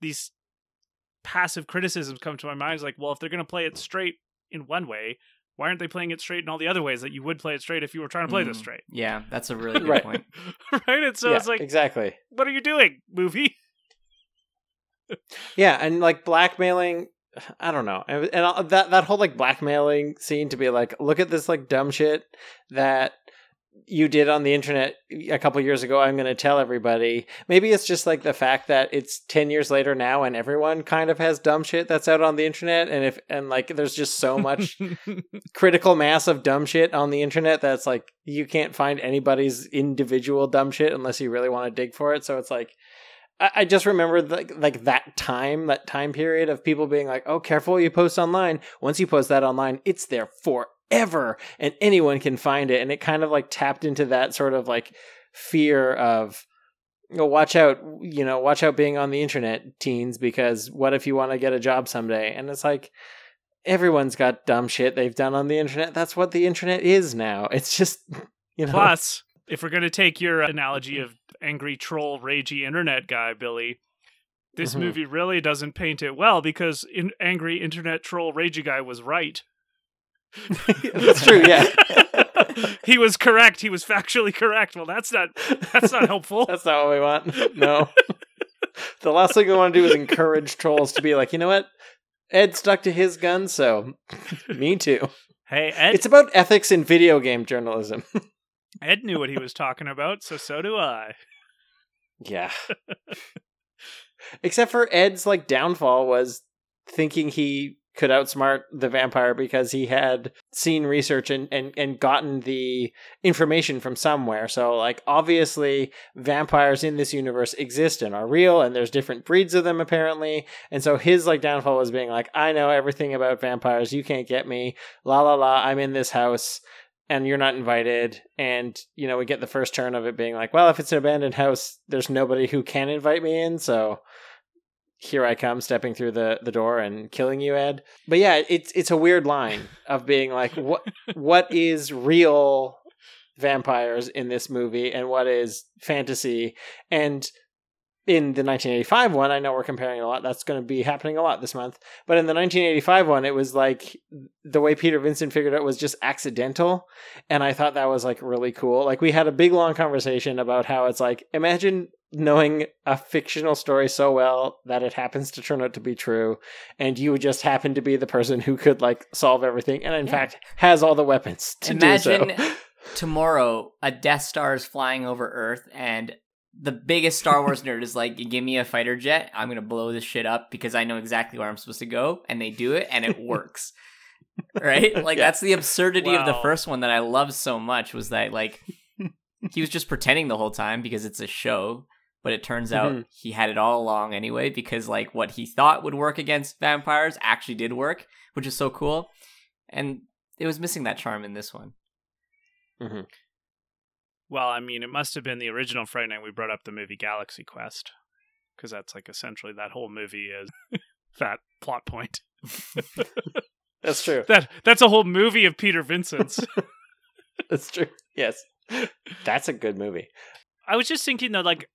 these passive criticisms come to my mind is like, well, if they're going to play it straight in one way, why aren't they playing it straight in all the other ways that you would play it straight if you were trying to play this Mm, straight? Yeah, that's a really good Right. point. right? And so yeah, it's like, exactly. what are you doing, movie? Yeah, and like blackmailing. I don't know, and and that that whole like blackmailing scene to be like, look at this like dumb shit that you did on the internet a couple years ago. I'm going to tell everybody. Maybe it's just like the fact that it's ten years later now, and everyone kind of has dumb shit that's out on the internet, and if and like there's just so much critical mass of dumb shit on the internet that's like you can't find anybody's individual dumb shit unless you really want to dig for it. So it's like I, I just remember like like that time, that time period of people being like, "Oh, careful what you post online. Once you post that online, it's there forever, and anyone can find it." And it kind of like tapped into that sort of like fear of. You know, watch out, you know, watch out being on the internet, teens, because what if you want to get a job someday? And it's like, everyone's got dumb shit they've done on the internet. That's what the internet is now. It's just, you know. Plus, if we're going to take your analogy of angry troll, ragey internet guy, Billy, this Mhm. movie really doesn't paint it well because in, angry internet troll, ragey guy was right. That's true. Yeah, he was correct. He was factually correct. Well, that's not that's not helpful. that's not what we want. No. the last thing we want to do is encourage trolls to be like, you know what? Ed stuck to his gun, so me too. Hey, Ed. It's about ethics in video game journalism. Ed knew what he was talking about, so so do I. Yeah. Except for Ed's like downfall was thinking he could outsmart the vampire because he had seen research and, and, and gotten the information from somewhere. So like obviously vampires in this universe exist and are real and there's different breeds of them apparently. And so his like downfall was being like, I know everything about vampires, you can't get me. La la la, I'm in this house and you're not invited and you know we get the first turn of it being like well if it's an abandoned house there's nobody who can invite me in so here i come stepping through the, the door and killing you ed. But yeah it's it's a weird line of being like what what is real vampires in this movie and what is fantasy? And in the 1985 one, I know we're comparing a lot. That's going to be happening a lot this month. But in the 1985 one, it was like the way Peter Vincent figured it was just accidental. And I thought that was like really cool. Like we had a big long conversation about how it's like, imagine knowing a fictional story so well that it happens to turn out to be true. And you just happen to be the person who could like solve everything. And in Yeah. fact, has all the weapons to Imagine do so. tomorrow a Death Star is flying over Earth and the biggest Star Wars nerd is like, give me a fighter jet. I'm going to blow this shit up because I know exactly where I'm supposed to go. And they do it and it works. right? Like, Yeah. that's the absurdity of the first one that I loved so much was that, like, he was just pretending the whole time because it's a show. But it turns out Mhm. he had it all along anyway because, like, what he thought would work against vampires actually did work, which is so cool. And it was missing that charm in this one. Mhm. Well, I mean, it must have been the original Fright Night we brought up the movie Galaxy Quest, because that's like essentially that whole movie is that plot point. That's true. That that's a whole movie of Peter Vincent's. That's true. Yes. That's a good movie. I was just thinking though like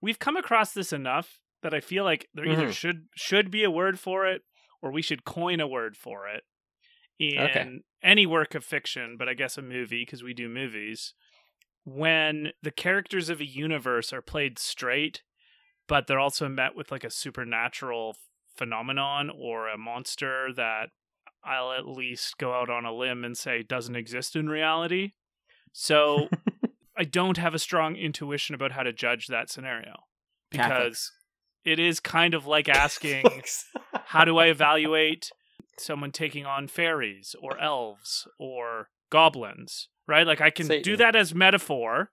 we've come across this enough that I feel like there either Mhm. should should be a word for it or we should coin a word for it in Okay. any work of fiction, but I guess a movie because we do movies. When the characters of a universe are played straight, but they're also met with like a supernatural phenomenon or a monster that I'll at least go out on a limb and say doesn't exist in reality. So I don't have a strong intuition about how to judge that scenario because Catholics. it is kind of like asking how do I evaluate someone taking on fairies or elves or goblins, right? Like I can do that as metaphor.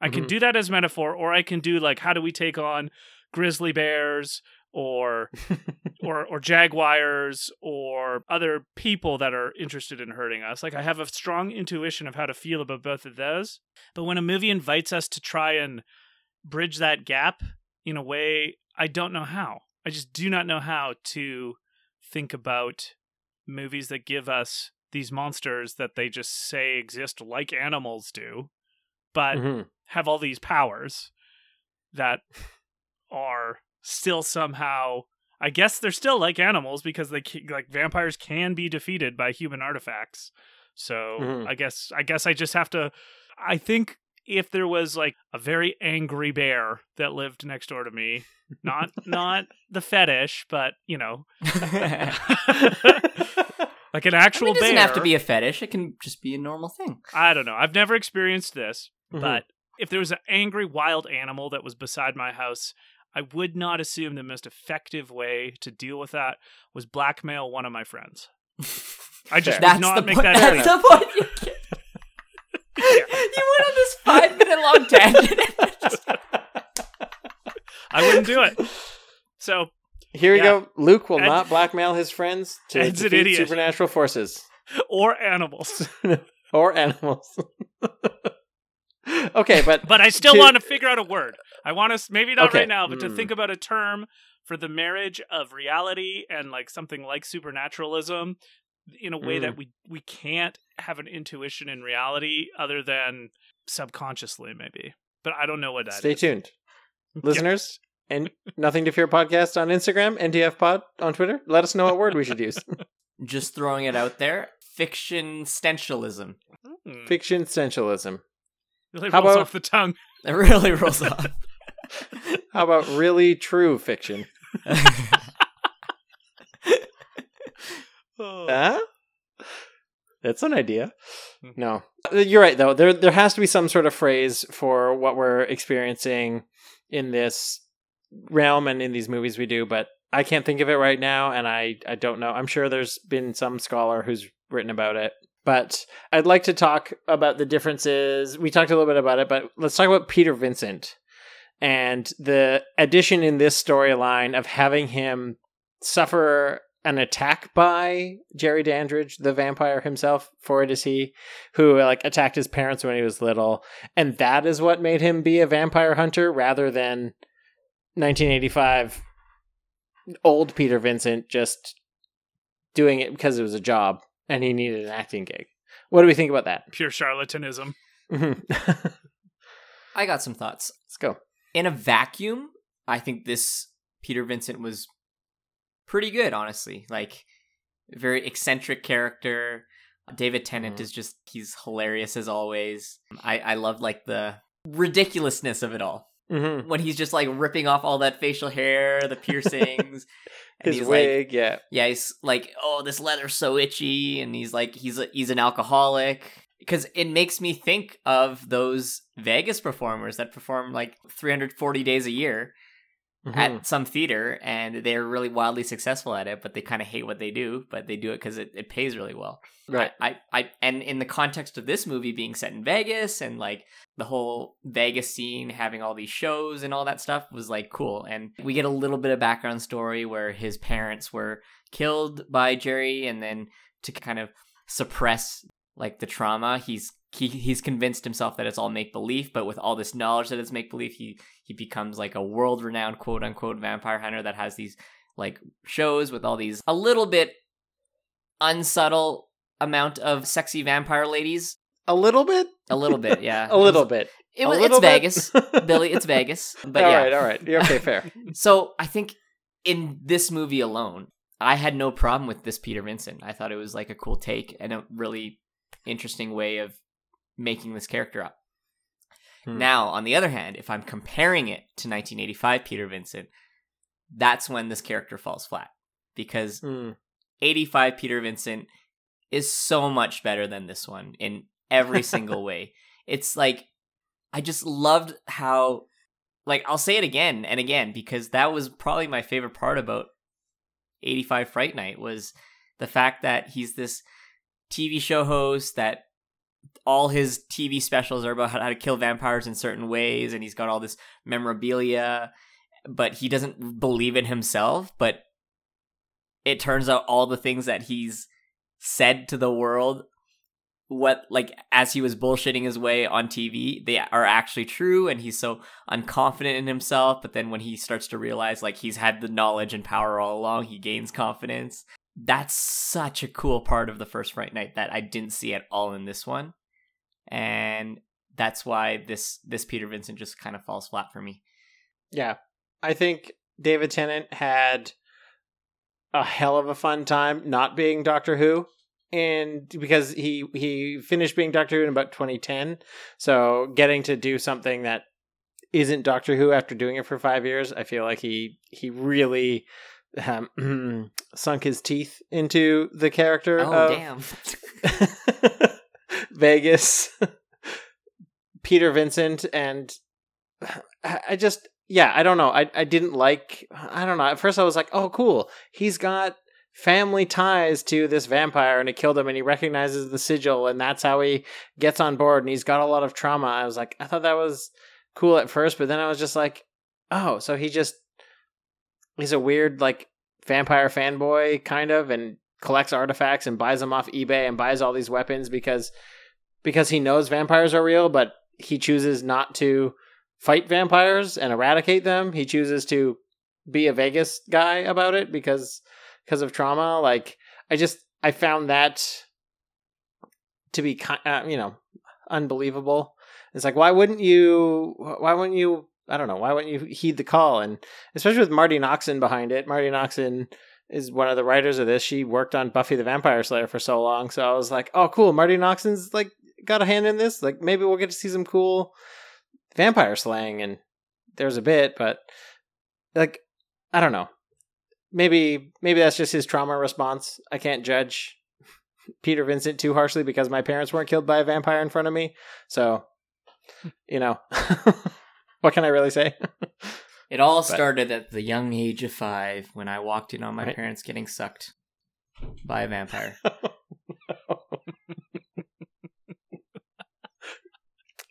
I can Mhm. do that as metaphor or I can do like how do we take on grizzly bears or or or jaguars or other people that are interested in hurting us. Like I have a strong intuition of how to feel about both of those. But when a movie invites us to try and bridge that gap in a way I don't know how. I just do not know how to think about movies that give us these monsters that they just say exist like animals do, but Mhm. have all these powers that are still somehow I guess they're still like animals because they like vampires can be defeated by human artifacts. So Mhm. I guess I guess I just have to I think if there was like a very angry bear that lived next door to me, not not the fetish, but you know, like an I actual mean, it doesn't bear. have to be a fetish. It can just be a normal thing. I don't know. I've never experienced this, Mhm. but if there was an angry wild animal that was beside my house, I would not assume the most effective way to deal with that was blackmail one of my friends. I just Fair. would not the make point. that That's the point. You, get- you went on this five minute long tangent. I wouldn't do it. So Here we Yeah. go. Luke will Ed- not blackmail his friends to Ed's defeat supernatural forces or animals. or animals. okay, but But I still To- want to figure out a word. I want to maybe not Okay. right now, but to Mm. think about a term for the marriage of reality and like something like supernaturalism in a way Mm. that we we can't have an intuition in reality other than subconsciously maybe. But I don't know what that stay tuned, listeners. And nothing to fear podcast on Instagram, NTF Pod on Twitter. Let us know what word we should use. Just throwing it out there. fiction stentialism. Hmm. Fiction sensualism. Really How rolls about- off the tongue. It really rolls off. How about really true fiction? Oh. Huh? That's an idea. No, Uh, you're right though. There there has to be some sort of phrase for what we're experiencing in this realm and in these movies we do, but I can't think of it right now, and I I don't know. I'm sure there's been some scholar who's written about it. But I'd like to talk about the differences. We talked a little bit about it, but let's talk about Peter Vincent and the addition in this storyline of having him suffer an attack by Jerry Dandridge, the vampire himself, for it is he, who like attacked his parents when he was little, and that is what made him be a vampire hunter rather than 1985 old Peter Vincent just doing it because it was a job and he needed an acting gig. What do we think about that? Pure charlatanism. Mhm. I got some thoughts. Let's go. In a vacuum, I think this Peter Vincent was pretty good, honestly. Like, very eccentric character. David Tennant Mhm. is just, he's hilarious as always. I, I loved, like, the ridiculousness of it all. Hmm When he's just, like, ripping off all that facial hair, the piercings. and His he's like, wig, yeah. yeah, he's like, oh, this leather's so itchy, and he's like, he's a, he's an alcoholic because it makes me think of those Vegas performers that perform like 340 days a year Mhm. at some theater, and they're really wildly successful at it, but they kind of hate what they do, but they do it because it, it pays really well. right. I, I, and in the context of this movie being set in Vegas and like the whole Vegas scene having all these shows and all that stuff was like cool. And we get a little bit of background story where his parents were killed by Jerry, and then to kind of suppress like the trauma, he's he, he's convinced himself that it's all make believe, but with all this knowledge that it's make believe, he he becomes like a world renowned quote unquote vampire hunter that has these like shows with all these a little bit unsubtle amount of sexy vampire ladies. A little bit? A little bit, yeah. a little bit. It was, it's bit? Vegas, Billy. It's Vegas. But all yeah. right, all right. Yeah, Okay, fair. So I think in this movie alone, I had no problem with this Peter Vincent. I thought it was like a cool take and a really interesting way of making this character up. Hmm. Now, on the other hand, if I'm comparing it to 1985 Peter Vincent, that's when this character falls flat because Mm. 85 Peter Vincent is so much better than this one in every single way. It's like I just loved how like I'll say it again and again because that was probably my favorite part about 85 Fright Night was the fact that he's this TV show host that all his TV specials are about how to kill vampires in certain ways and he's got all this memorabilia but he doesn't believe in himself but it turns out all the things that he's said to the world what like as he was bullshitting his way on TV they are actually true and he's so unconfident in himself but then when he starts to realize like he's had the knowledge and power all along he gains confidence that's such a cool part of the first fright night that I didn't see at all in this one and that's why this this Peter Vincent just kind of falls flat for me Yeah. I think David Tennant had a hell of a fun time not being Doctor Who. And because he he finished being Doctor Who in about 2010, so getting to do something that isn't Doctor Who after doing it for five years, I feel like he he really um, sunk his teeth into the character. oh of, damn Vegas, Peter Vincent, and I I just yeah, I don't know. I I didn't like. I don't know. At first, I was like, oh, cool. He's got family ties to this vampire, and it killed him, and he recognizes the sigil, and that's how he gets on board. And he's got a lot of trauma. I was like, I thought that was cool at first, but then I was just like, oh, so he just he's a weird like vampire fanboy kind of, and collects artifacts and buys them off eBay and buys all these weapons because because he knows vampires are real, but he chooses not to fight vampires and eradicate them. He chooses to be a Vegas guy about it because because of trauma. Like I just I found that to be uh, you know unbelievable. It's like why wouldn't you why wouldn't you I don't know why wouldn't you heed the call and especially with Marti Noxon behind it. Marti Noxon is one of the writers of this. She worked on Buffy the Vampire Slayer for so long, so I was like, oh, cool. Marti Noxon's like got a hand in this. Like maybe we'll get to see some cool vampire slaying. And there's a bit, but like I don't know. Maybe maybe that's just his trauma response. I can't judge Peter Vincent too harshly because my parents weren't killed by a vampire in front of me. So, you know, what can I really say? It all started at the young age of five when I walked in on my Right. parents getting sucked by a vampire.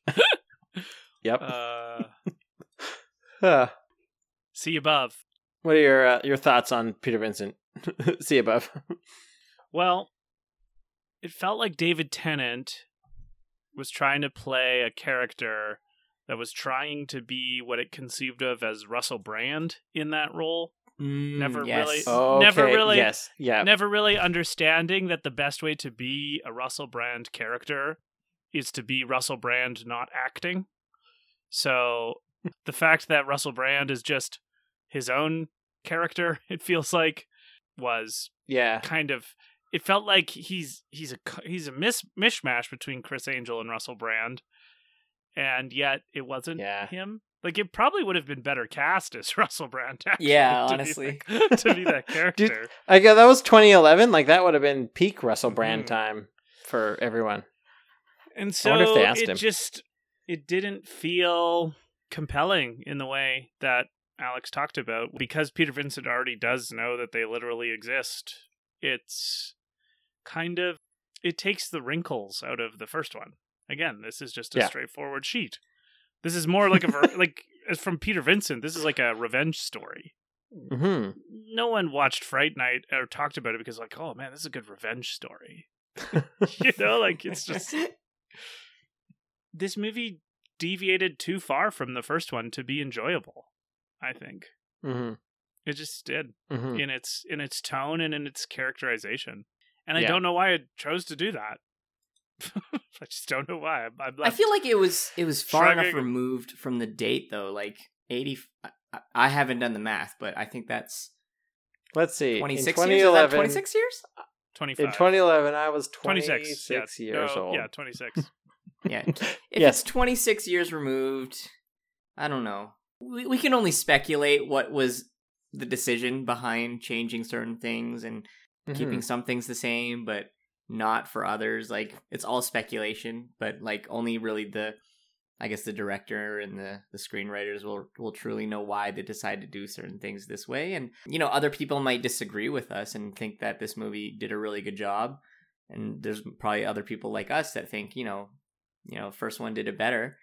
yep. Uh, Uh, see above. what are your uh, your thoughts on Peter Vincent? See above. Well, it felt like David Tennant was trying to play a character that was trying to be what it conceived of as Russell Brand in that role. Never Mm, yes. really, Okay, never really, Yes. Yeah. never really understanding that the best way to be a Russell Brand character is to be Russell Brand not acting. So the fact that Russell Brand is just his own character, it feels like, was Yeah. kind of it felt like he's he's a co- he's a mis- mishmash between Criss Angel and Russell Brand, and yet it wasn't Yeah. him. Like it probably would have been better cast as Russell Brand. Actually, Yeah, to be honestly. that- to be that character. I guess that was 2011. Like that would have been peak Russell Brand Mhm. time for everyone. and I wonder if so they asked it him. just it didn't feel compelling in the way that Alex talked about because Peter Vincent already does know that they literally exist. It's kind of it takes the wrinkles out of the first one. Again, this is just a Yeah. straightforward sheet. This is more like a ver- like from Peter Vincent. This is like a revenge story. Mm-hmm. No one watched Fright Night or talked about it because like, oh man, this is a good revenge story. you know, like it's just this movie deviated too far from the first one to be enjoyable. I think mm-hmm. it just did hmm in its in its tone and in its characterization, and I don't know why it chose to do that. I just don't know why. I'm, I'm I feel like it was it was far enough removed from the date though. Like eighty. I- I haven't done the math, but I think that's Let's see. twenty in six years. Is 2011, that twenty six years? 25. In 2011, I was 26, 26 yeah. years No, old. Yeah, 26. Yeah. If Yes. it's 26 years removed, I don't know. We, we can only speculate what was the decision behind changing certain things and Mhm. keeping some things the same, but not for others. Like, it's all speculation, but like only really the, I guess the director and the, the screenwriters will, will truly know why they decide to do certain things this way. And, you know, other people might disagree with us and think that this movie did a really good job. And there's probably other people like us that think, you know, you know, first one did it better.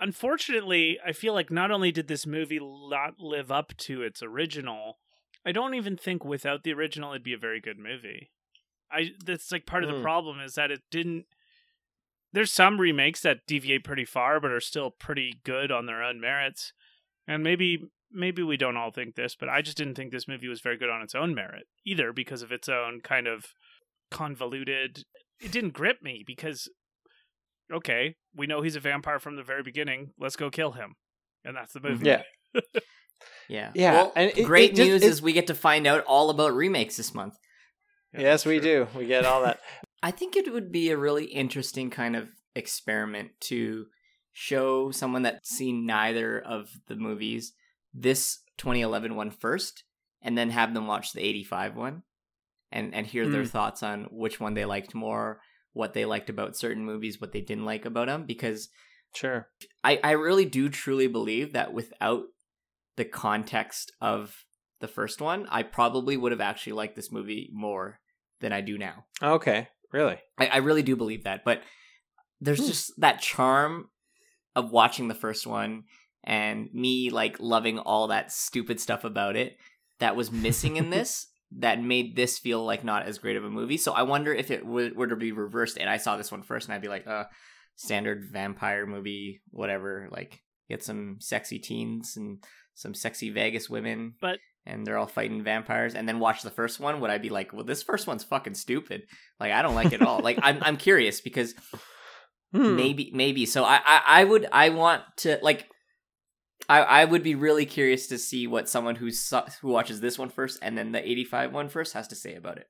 Unfortunately, I feel like not only did this movie not live up to its original, I don't even think without the original it'd be a very good movie. I that's like part of the Mm. problem is that it didn't there's some remakes that deviate pretty far but are still pretty good on their own merits. And maybe maybe we don't all think this, but I just didn't think this movie was very good on its own merit either because of its own kind of convoluted it didn't grip me because okay, we know he's a vampire from the very beginning. Let's go kill him. And that's the movie. Yeah. Yeah. Yeah, Well, and it- great it just- news it- is we get to find out all about remakes this month. Yeah, yes, we true. do. We get all that. I think it would be a really interesting kind of experiment to show someone that's seen neither of the movies this 2011 one first and then have them watch the 85 one and and hear their Hmm. thoughts on which one they liked more, what they liked about certain movies, what they didn't like about them because Sure. I, I really do truly believe that without the context of the first one, I probably would have actually liked this movie more than I do now. Okay. Really? I, I really do believe that. But there's Hmm. just that charm of watching the first one and me like loving all that stupid stuff about it that was missing in this that made this feel like not as great of a movie. So I wonder if it were, were to be reversed and I saw this one first and I'd be like, uh, standard vampire movie, whatever. Like, get some sexy teens and some sexy Vegas women. But- and they're all fighting vampires, and then watch the first one. Would I be like, well, this first one's fucking stupid? Like, I don't like it at all. like, I'm I'm curious because Hmm. maybe maybe so I, I i would i want to like I, I would be really curious to see what someone who saw, who watches this one first and then the 85 one first has to say about it.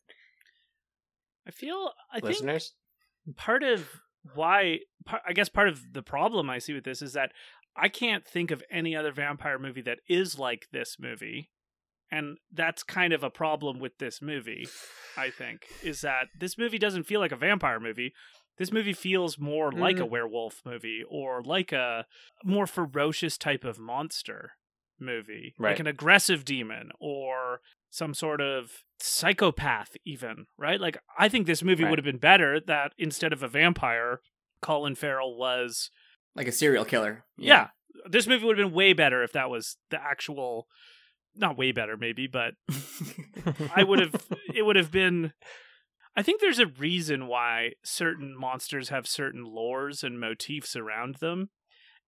I feel I Listeners, think part of why par- I guess part of the problem I see with this is that I can't think of any other vampire movie that is like this movie. And that's kind of a problem with this movie, I think, is that this movie doesn't feel like a vampire movie. This movie feels more like a Mm. werewolf movie or like a more ferocious type of monster movie, Right. like an aggressive demon or some sort of psychopath, even, right? Like, I think this movie Right. would have been better that instead of a vampire, Colin Farrell was Like a serial killer. yeah. This movie would have been way better if that was the actual not way better maybe, but I would have it would have been I think there's a reason why certain monsters have certain lores and motifs around them.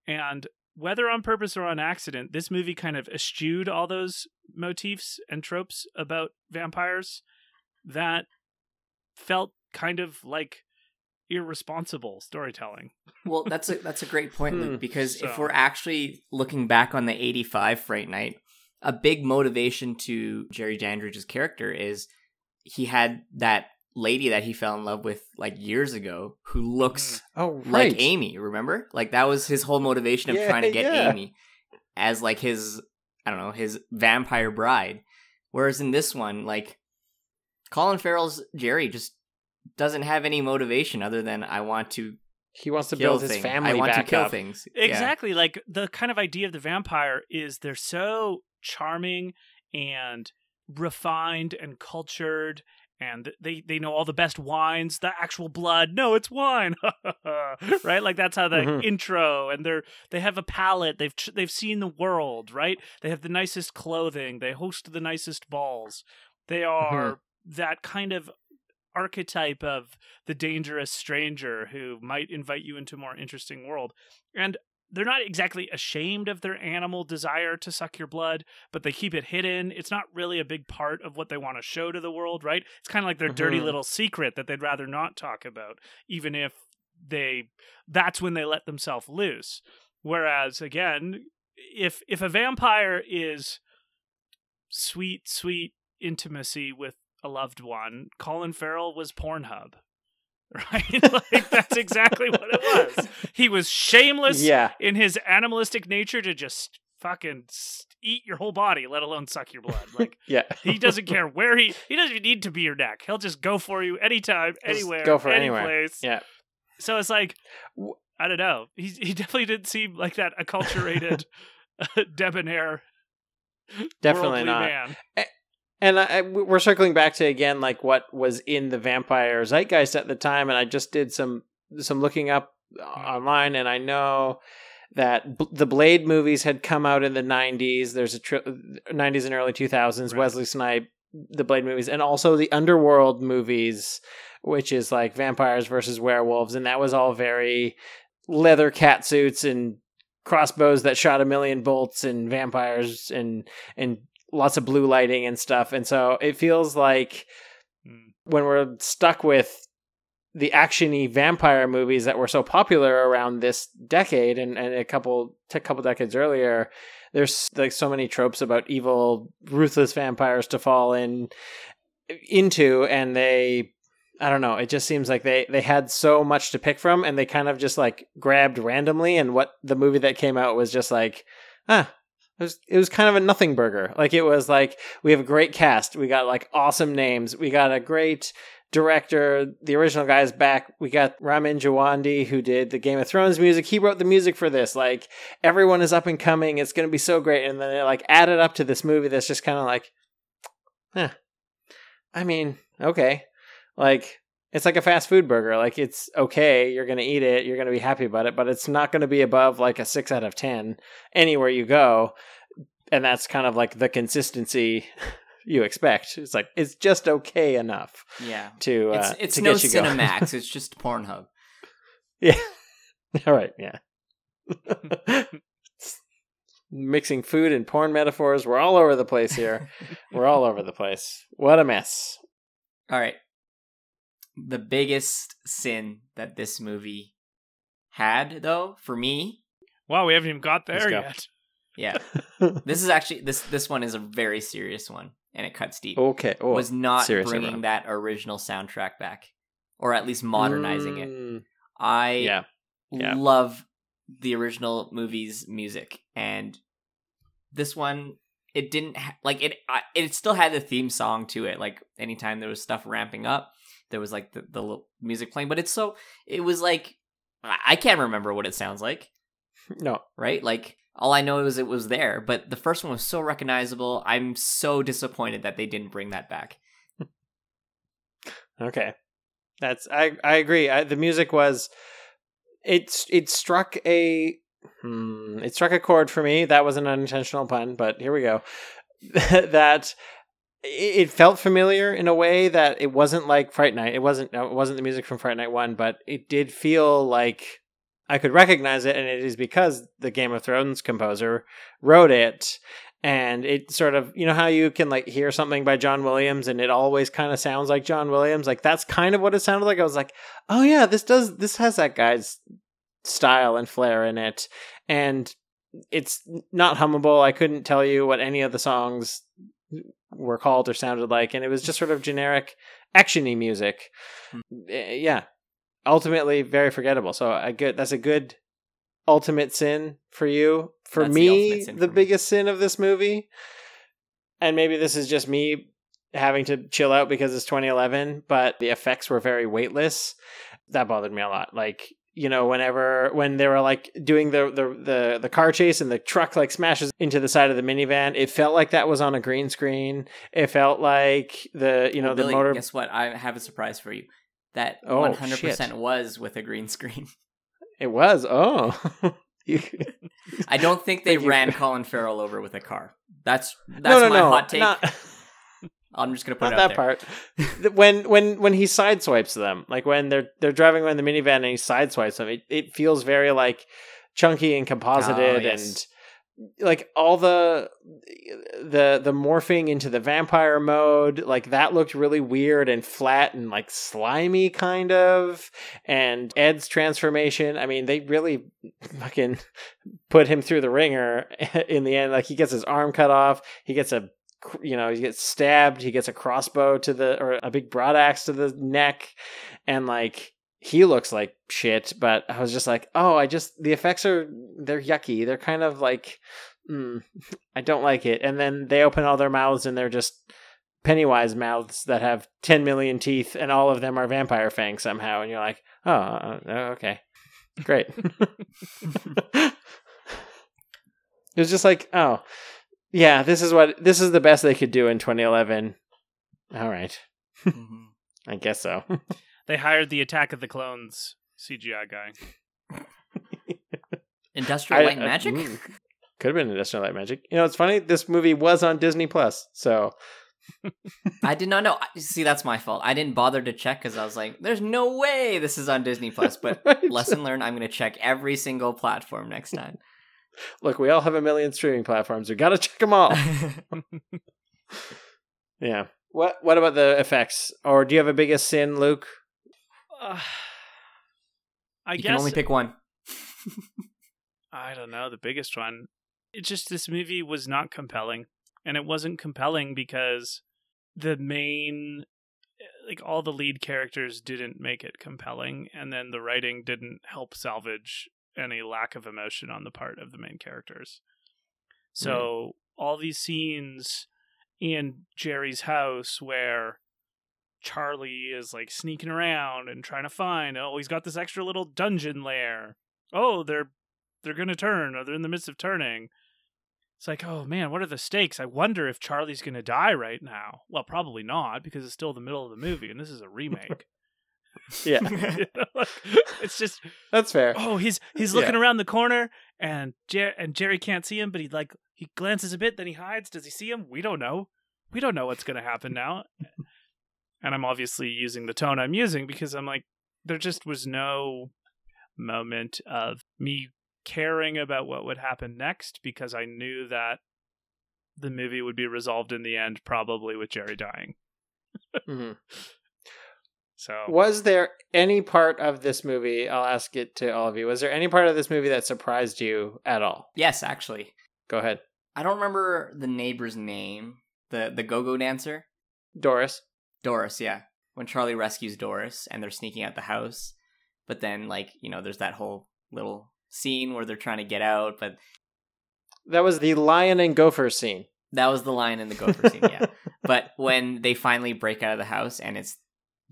And whether on purpose or on accident, this movie kind of eschewed all those motifs and tropes about vampires that felt kind of like irresponsible storytelling. Well, that's a that's a great point. Luke, because if we're actually looking back on the 85 Fright Night, a big motivation to Jerry Dandridge's character is he had that lady that he fell in love with like years ago who looks mm. oh like. Amy, remember? Like that was his whole motivation of Yeah, trying to get yeah. Amy as like his I don't know, his vampire bride. Whereas in this one, like Colin Farrell's Jerry just doesn't have any motivation other than I want to He wants to kill build his family I want back to kill up. things. Yeah. Exactly. Like the kind of idea of the vampire is they're so charming and refined and cultured and they they know all the best wines, the actual blood. No, it's wine. right? Like that's how the Mhm. intro and they're they have a palate. They've they've seen the world, right? They have the nicest clothing. They host the nicest balls. They are that kind of archetype of the dangerous stranger who might invite you into a more interesting world. And they're not exactly ashamed of their animal desire to suck your blood, but they keep it hidden. It's not really a big part of what they want to show to the world, right? It's kind of like their dirty Mhm. little secret that they'd rather not talk about, even if they that's when they let themselves loose. Whereas again, if if a vampire is sweet, sweet intimacy with a loved one, Colin Farrell was Pornhub. Right? like that's exactly what it was. He was shameless Yeah. in his animalistic nature to just fucking eat your whole body, let alone suck your blood. Like Yeah. he doesn't care where he he doesn't even need to be your neck. He'll just go for you anytime, Just anywhere, go for any anywhere. place. Yeah. So it's like I don't know. He he definitely didn't seem like that acculturated, debonair, Definitely not. man. And I, we're circling back to again like what was in the vampire zeitgeist at the time, and I just did some some looking up uh, online, and I know that B- the Blade movies had come out in the '90s. There's a tri- '90s and early 2000s. Right. Wesley Snipe, the Blade movies, and also the Underworld movies, which is like vampires versus werewolves, and that was all very leather cat suits and crossbows that shot a million bolts and vampires and and lots of blue lighting and stuff. And so it feels like Mm. when we're stuck with the actiony vampire movies that were so popular around this decade and, and a couple a couple decades earlier, there's like so many tropes about evil, ruthless vampires to fall in into, and they. I don't know. It just seems like they, they had so much to pick from, and they kind of just like grabbed randomly. And what the movie that came out was just like, ah, it was it was kind of a nothing burger. Like it was like we have a great cast, we got like awesome names, we got a great director. The original guy's back. We got Ramin Djawadi who did the Game of Thrones music. He wrote the music for this. Like everyone is up and coming. It's going to be so great. And then they like added up to this movie that's just kind of like, huh. I mean, okay, like. It's like a fast food burger. Like it's okay, you're gonna eat it, you're gonna be happy about it, but it's not gonna be above like a six out of ten anywhere you go and that's kind of like the consistency you expect. It's like it's just okay enough Yeah. to uh, It's it's to no get you going. Cinemax, it's just Pornhub. yeah. All right. Yeah. Mixing food and porn metaphors. We're all over the place here. We're all over the place. What a mess. All right. The biggest sin that this movie had, though, for me, Wow, we haven't even got Let's there go. yet. Yeah. This is actually this this one is a very serious one, and it cuts deep. Okay. Oh, was not serious, bringing everyone. that original soundtrack back, or at least modernizing it. Mm, I Yeah. Yeah. love the original movie's music, and this one it didn't ha- like it. I, it still had the theme song to it. Like anytime there was stuff ramping up, there was like the the music playing. But it's so it was like I can't remember what it sounds like. No. Right? Like all I know is it was there, but the first one was so recognizable. I'm so disappointed that they didn't bring that back. Okay. That's I I agree. I, the music was it's it struck a hmm, it struck a chord for me. That was an unintentional pun, but here we go. that it felt familiar in a way that it wasn't like Fright Night. It wasn't it wasn't the music from Fright Night 1, but it did feel like I could recognize it and it is because the Game of Thrones composer wrote it. And it sort of you know how you can like hear something by John Williams and it always kind of sounds like John Williams? Like that's kind of what it sounded like? I was like oh yeah this does this has that guy's style and flair in it. And it's not hummable. I couldn't tell you what any of the songs were called or sounded like and it was just sort of generic actiony music. Eh, yeah. Ultimately very forgettable. So I good that's a good ultimate sin for you. For That's me sin the for me. biggest sin of this movie and maybe this is just me having to chill out because it's 2011 but the effects were very weightless. That bothered me a lot. Like you know whenever when they were like doing the the the, the car chase and the truck like smashes into the side of the minivan it felt like that was on a green screen it felt like the you know Well, the Billy, motor Guess what? I have a surprise for you. That Oh, one hundred percent was with a green screen. it was oh I don't think they ran Colin Farrell over with a car. That's that's no no my no hot take. not, I'm just gonna put not it out that there. part when when when he sideswipes them like when they're they're driving around the minivan and he sideswipes them it, it feels very like chunky and composited Oh, yes. and like all the the the morphing into the vampire mode like that looked really weird and flat and like slimy kind of and ed's transformation i mean they really fucking put him through the ringer in the end like he gets his arm cut off he gets a you know he gets stabbed he gets a crossbow to the or a big broad axe to the neck and like he looks like shit but i was just like oh i just the effects are they're yucky. They're kind of like mm, i don't like it. And then they open all their mouths and they're just pennywise mouths that have 10 million teeth and all of them are vampire fangs somehow and you're like oh uh, okay. Great. It was just like oh yeah this is what this is the best they could do in 2011 all right Mhm. i guess so They hired the Attack of the Clones CGI guy. Industrial I- Light I- Magic. mm. could have been industrial light magic you know it's funny this movie was on disney plus so I did not know. See, that's my fault. I didn't bother to check because I was like, "There's no way this is on Disney Plus." But Right? lesson learned. I'm gonna check every single platform next time. Look we all have a million streaming platforms. We gotta check them all. Yeah. What what about the effects? Or do you have a biggest sin luke? Uh, I you guess can only pick one. I don't know the biggest one. It just this movie was not compelling, and it wasn't compelling because the main, like all the lead characters, didn't make it compelling, and then the writing didn't help salvage any lack of emotion on the part of the main characters. Hmm. So all these scenes in Jerry's house where Charlie is like sneaking around and trying to find. Oh, he's got this extra little dungeon lair. Oh, they're they're gonna turn, or they're in the midst of turning. It's like, oh man, what are the stakes? I wonder if Charlie's gonna die right now. Well, probably not because it's still the middle of the movie and this is a remake. yeah You know, like, it's just that's fair oh he's he's Yeah. looking around the corner and Jer- and Jerry can't see him, but he like he glances a bit, then he hides. Does he see him? We don't know. We don't know what's gonna happen now. and I'm obviously using the tone I'm using because I'm like, there just was no moment of me caring about what would happen next because I knew that the movie would be resolved in the end, probably with Jerry dying. Mhm. So Was there any part of this movie? I'll ask it to all of you. Was there any part of this movie that surprised you at all? Yes, actually. Go ahead. I don't remember the neighbor's name. The the go-go dancer? Doris. Doris, yeah. When Charlie rescues Doris and they're sneaking out the house, but then like, you know, there's that whole little scene where they're trying to get out, but That was the lion and gopher scene. that was the lion and the gopher scene, yeah. But when they finally break out of the house and it's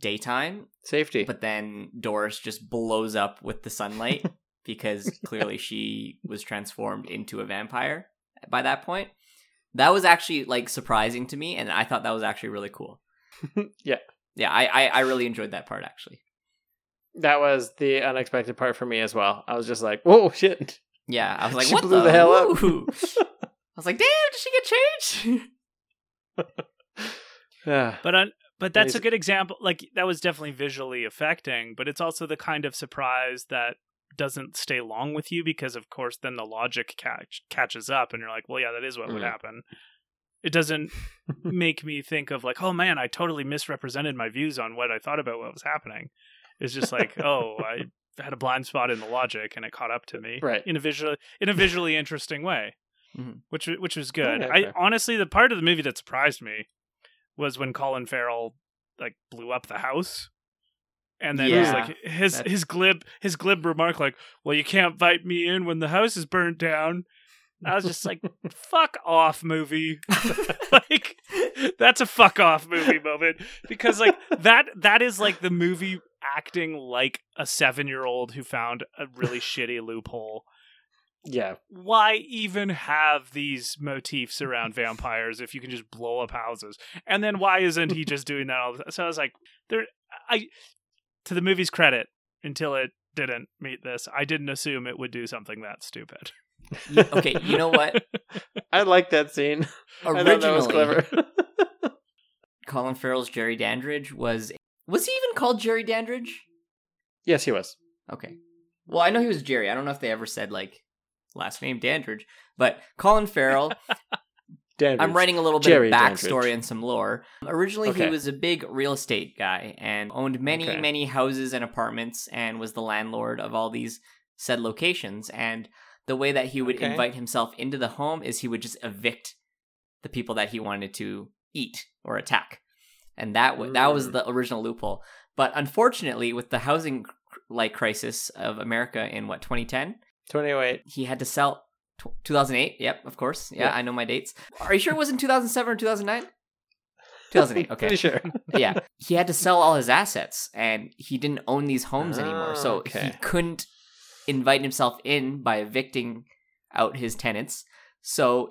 daytime, Safety. but then Doris just blows up with the sunlight because clearly she was transformed into a vampire by that point. That was actually like surprising to me, and I thought that was actually really cool. Yeah. yeah, I, I I really enjoyed that part actually. that was the unexpected part for me as well. I was just like, whoa, shit. Yeah, I was like, She what blew the, the hell up. I was like, damn, did she get changed? Yeah. But on, but that's a good example. Like that was definitely visually affecting, but it's also the kind of surprise that doesn't stay long with you because, of course, then the logic catch, catches up, and you're like, well, yeah, that is what would Mhm. happen. It doesn't make me think of like, oh man, I totally misrepresented my views on what I thought about what was happening. It's just like, oh, I had a blind spot in the logic, and it caught up to me, Right. In a visual, in a visually interesting way, Mhm. which which was good. Okay, I fair. honestly, the part of the movie that surprised me was when Colin Farrell like blew up the house. And then it was like his his glib his glib remark like, "Well, you can't invite me in when the house is burnt down." I was just like, "Fuck off, movie!" like that's a fuck off movie moment because like that that is like the movie acting like a seven year old who found a really shitty loophole Yeah. why even have these motifs around vampires if you can just blow up houses? And then why isn't he just doing that all the time? So I was like, there I to the movie's credit, until it didn't meet this, I didn't assume it would do something that stupid. Y- okay, you know what? I like that scene. I Originally, that was clever. Colin Farrell's Jerry Dandridge was was he even called Jerry Dandridge? yes, he was. Okay. Well, I know he was Jerry. I don't know if they ever said like last name Dandridge, but Colin Farrell. Dandridge. I'm writing a little bit Jerry of backstory Dandridge. and some lore. Originally, Okay. he was a big real estate guy and owned many, Okay. many houses and apartments, and was the landlord of all these said locations. And the way that he would Okay. invite himself into the home is he would just evict the people that he wanted to eat or attack, and that w- that was Mm. the original loophole. But unfortunately, with the housing like crisis of America in what 2010, 28. he had to sell tw 2008 yep of course yeah, Yeah. i know my dates are you sure it wasn't 2007 or 2009 2008 okay Pretty sure. yeah he had to sell all his assets and he didn't own these homes anymore Ah, so okay. he couldn't invite himself in by evicting out his tenants so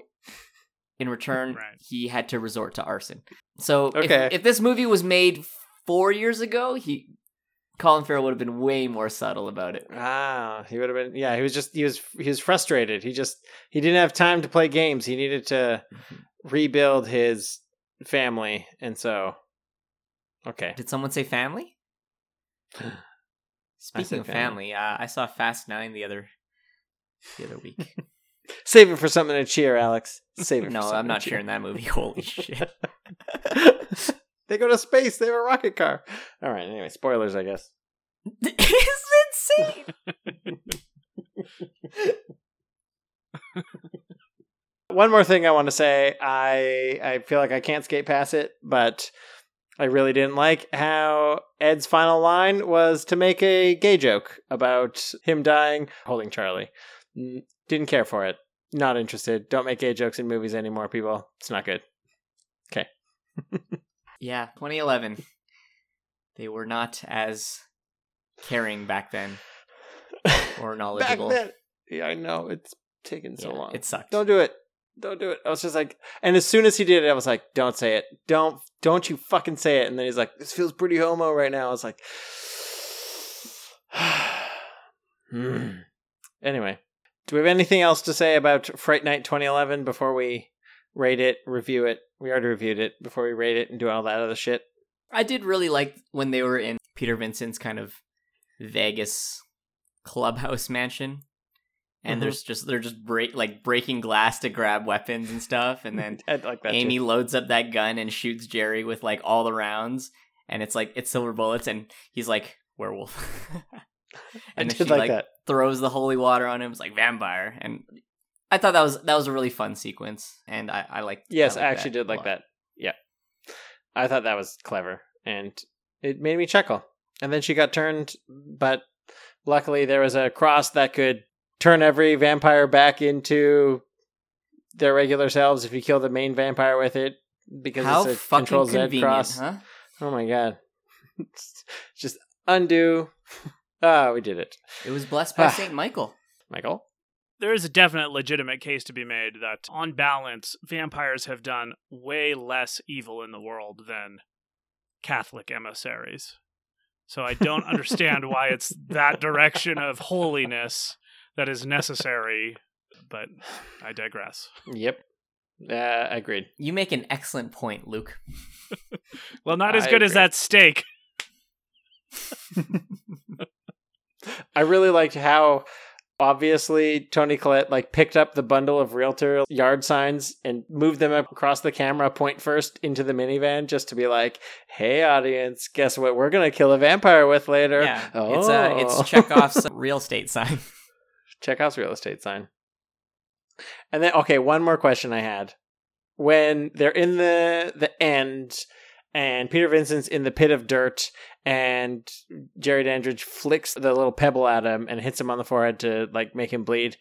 in return Right. he had to resort to arson so if- if, this movie was made four years ago he colin farrell would have been way more subtle about it Ah, he would have been. Yeah, he was just he was he was frustrated. He just he didn't have time to play games. He needed to rebuild his family, and so okay. Did someone say family? Speaking of family. family, uh, I saw Fast Nine the other the other week. Save it for something to cheer, Alex. Save it. no, I'm not sharing that movie. Holy shit! They go to space. They have a rocket car. All right. Anyway, spoilers, I guess. it's insane. One more thing I want to say. I I feel like I can't skate past it, but I really didn't like how Ed's final line was to make a gay joke about him dying holding Charlie. Didn't care for it. Not interested. Don't make gay jokes in movies anymore, people. It's not good. Yeah, 2011. They were not as caring back then or Back knowledgeable. then. Yeah, I know. It's taken so Yeah, long. It sucked. Don't do it. Don't do it. I was just like, and as soon as he did it, I was like, don't say it. Don't, don't you fucking say it. And then he's like, this feels pretty homo right now. I was like, Hmm. anyway, do we have anything else to say about Fright Night 2011 before we rate it, review it? We already reviewed it before we rate it and do all that other shit. I did really like when they were in Peter Vincent's kind of Vegas clubhouse mansion. And Mhm. there's just they're just break like breaking glass to grab weapons and stuff, and then like that. Amy too. loads up that gun and shoots Jerry with like all the rounds, and it's like it's silver bullets, and he's like werewolf. And she like, like throws the holy water on him. It's like vampire, and I thought that was that was a really fun sequence, and I I liked. Yes, I, liked actually did like that. Yeah. I thought that was clever and it made me chuckle. And then she got turned, but luckily there was a cross that could turn every vampire back into their regular selves if you kill the main vampire with it because How it's a control Z cross. huh? Oh my god. Just undo. Ah, we did it. It was blessed by Ah. Saint Michael. Michael? There is a definite legitimate case to be made that on balance vampires have done way less evil in the world than catholic emissaries so i don't understand why it's that direction of holiness that is necessary but i digress Yep. Uh, agreed. You make an excellent point, Luke. well not as I good as that steak I really liked how obviously Toni Collette like picked up the bundle of realtor yard signs and moved them up across the camera point first into the minivan just to be like, "Hey audience, guess what we're going to kill a vampire with later?" Yeah, oh. it's uh, it's Chekhov's real estate sign. Chekhov's real estate sign. And then okay, one more question I had. When they're in the the end and Peter Vincent's in the pit of dirt and Jerry Dandridge flicks the little pebble at him and hits him on the forehead to like make him bleed.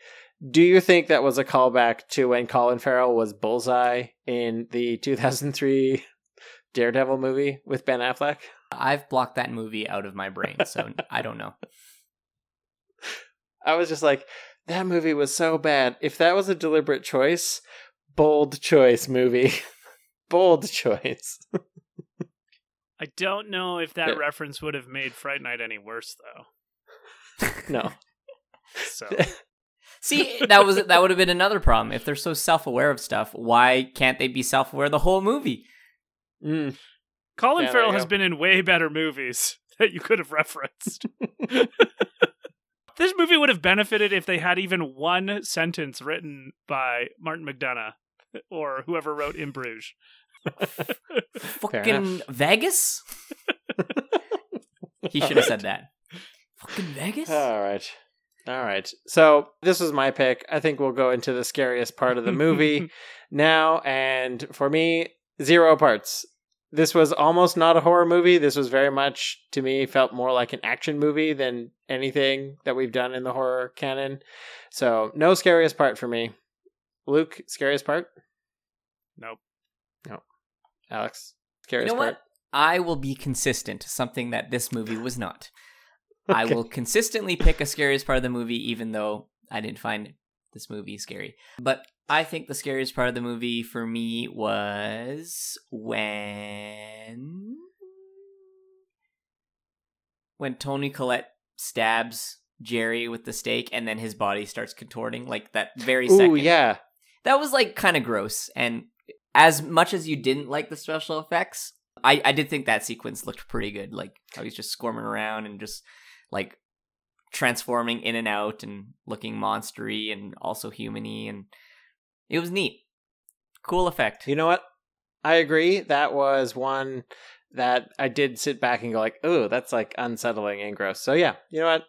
Do you think that was a callback to when Colin Farrell was Bullseye in the 2003 Daredevil movie with Ben Affleck? I've blocked that movie out of my brain, so I don't know. I was just like, that movie was so bad. If that was a deliberate choice, bold choice, movie. bold choice. I don't know if that Yeah. reference would have made fright night any worse though No. so See, that was that would have been another problem. If they're so self-aware of stuff, why can't they be self-aware the whole movie? Mm. colin Yeah, farrell has been in way better movies that you could have referenced this movie would have benefited if they had even one sentence written by Martin McDonagh or whoever wrote In Bruges. Fucking Vegas? he should have said that. Fucking Vegas? All right. All right. So this was my pick. I think we'll go into the scariest part of the movie now. And for me, zero parts. This was almost not a horror movie. This was very much, to me, felt more like an action movie than anything that we've done in the horror canon. So no scariest part for me. Luke, scariest part? Nope. Nope. Alex, you scariest know part? what? I will be consistent, something that this movie was not. I will consistently pick a scariest part of the movie, even though I didn't find this movie scary. But I think the scariest part of the movie for me was when when Toni Collette stabs Jerry with the stake and then his body starts contorting like that very Ooh, second. yeah. That was like kind of gross and as much as you didn't like the special effects, I I did think that sequence looked pretty good. Like how he's just squirming around and just like transforming in and out and looking monstery and also humany and it was neat. Cool effect. You know what? I agree. That was one that I did sit back and go like, "Oh, that's like unsettling and gross." So yeah, you know what?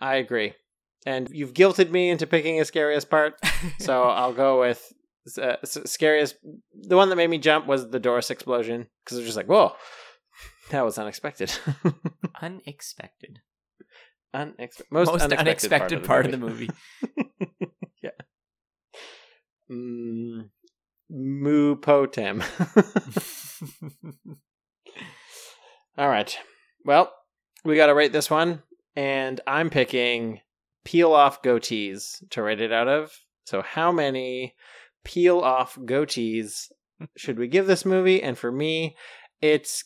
I agree. And you've guilted me into picking a scariest part, so I'll go with uh, scariest. The one that made me jump was the Doris explosion because it was just like, "Whoa, that was unexpected." unexpected. Unexpe- most, Most, unexpected, unexpected, part, of the movie. yeah. Mm, Moo Potem. All right. Well, we got to rate this one, and I'm picking peel off goatees to rate it out of. So, how many peel off goatees should we give this movie? And for me, it's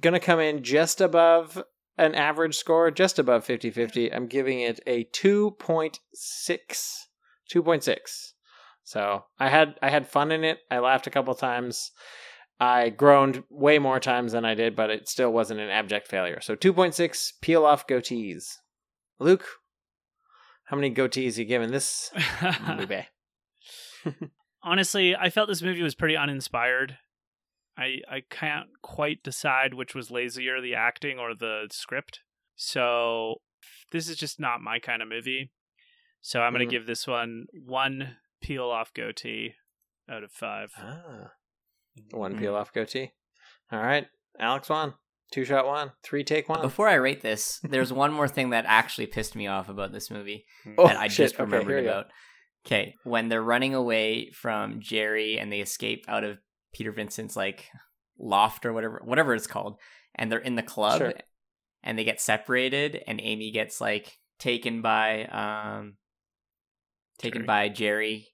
going to come in just above an average score, just above 50 50. I'm giving it a 2.6. 2.6. So I had I had fun in it. I laughed a couple times. I groaned way more times than I did, but it still wasn't an abject failure. So 2.6 peel off goatees. Luke, how many goatees you giving this movie? Honestly, I felt this movie was pretty uninspired. I I can't quite decide which was lazier, the acting or the script. So this is just not my kind of movie. So I'm going to Mhm. give this one one peel off goatee out of five. Ah. One Mm. peel off goatee. All right. Alex one. Two shot one. Three take one. Before I rate this, there's one more thing that actually pissed me off about this movie Oh, that I shit. just Okay, remembered here you about. Okay, when they're running away from Jerry and they escape out of Peter Vincent's like loft or whatever whatever it's called, and they're in the club Sure. and they get separated and Amy gets like taken by um taken Jerry. by Jerry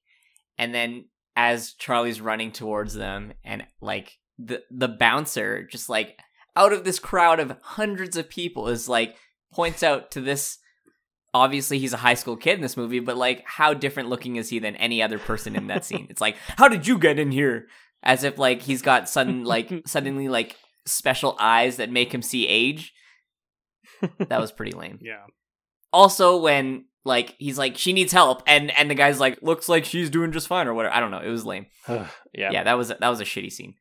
and then as Charlie's running towards them and like the the bouncer just like out of this crowd of hundreds of people is like points out to this obviously he's a high school kid in this movie but like how different looking is he than any other person in that scene it's like how did you get in here as if like he's got sudden like suddenly like special eyes that make him see age that was pretty lame Yeah. also when like he's like she needs help and and the guy's like looks like she's doing just fine or whatever i don't know it was lame yeah. yeah that was that was a shitty scene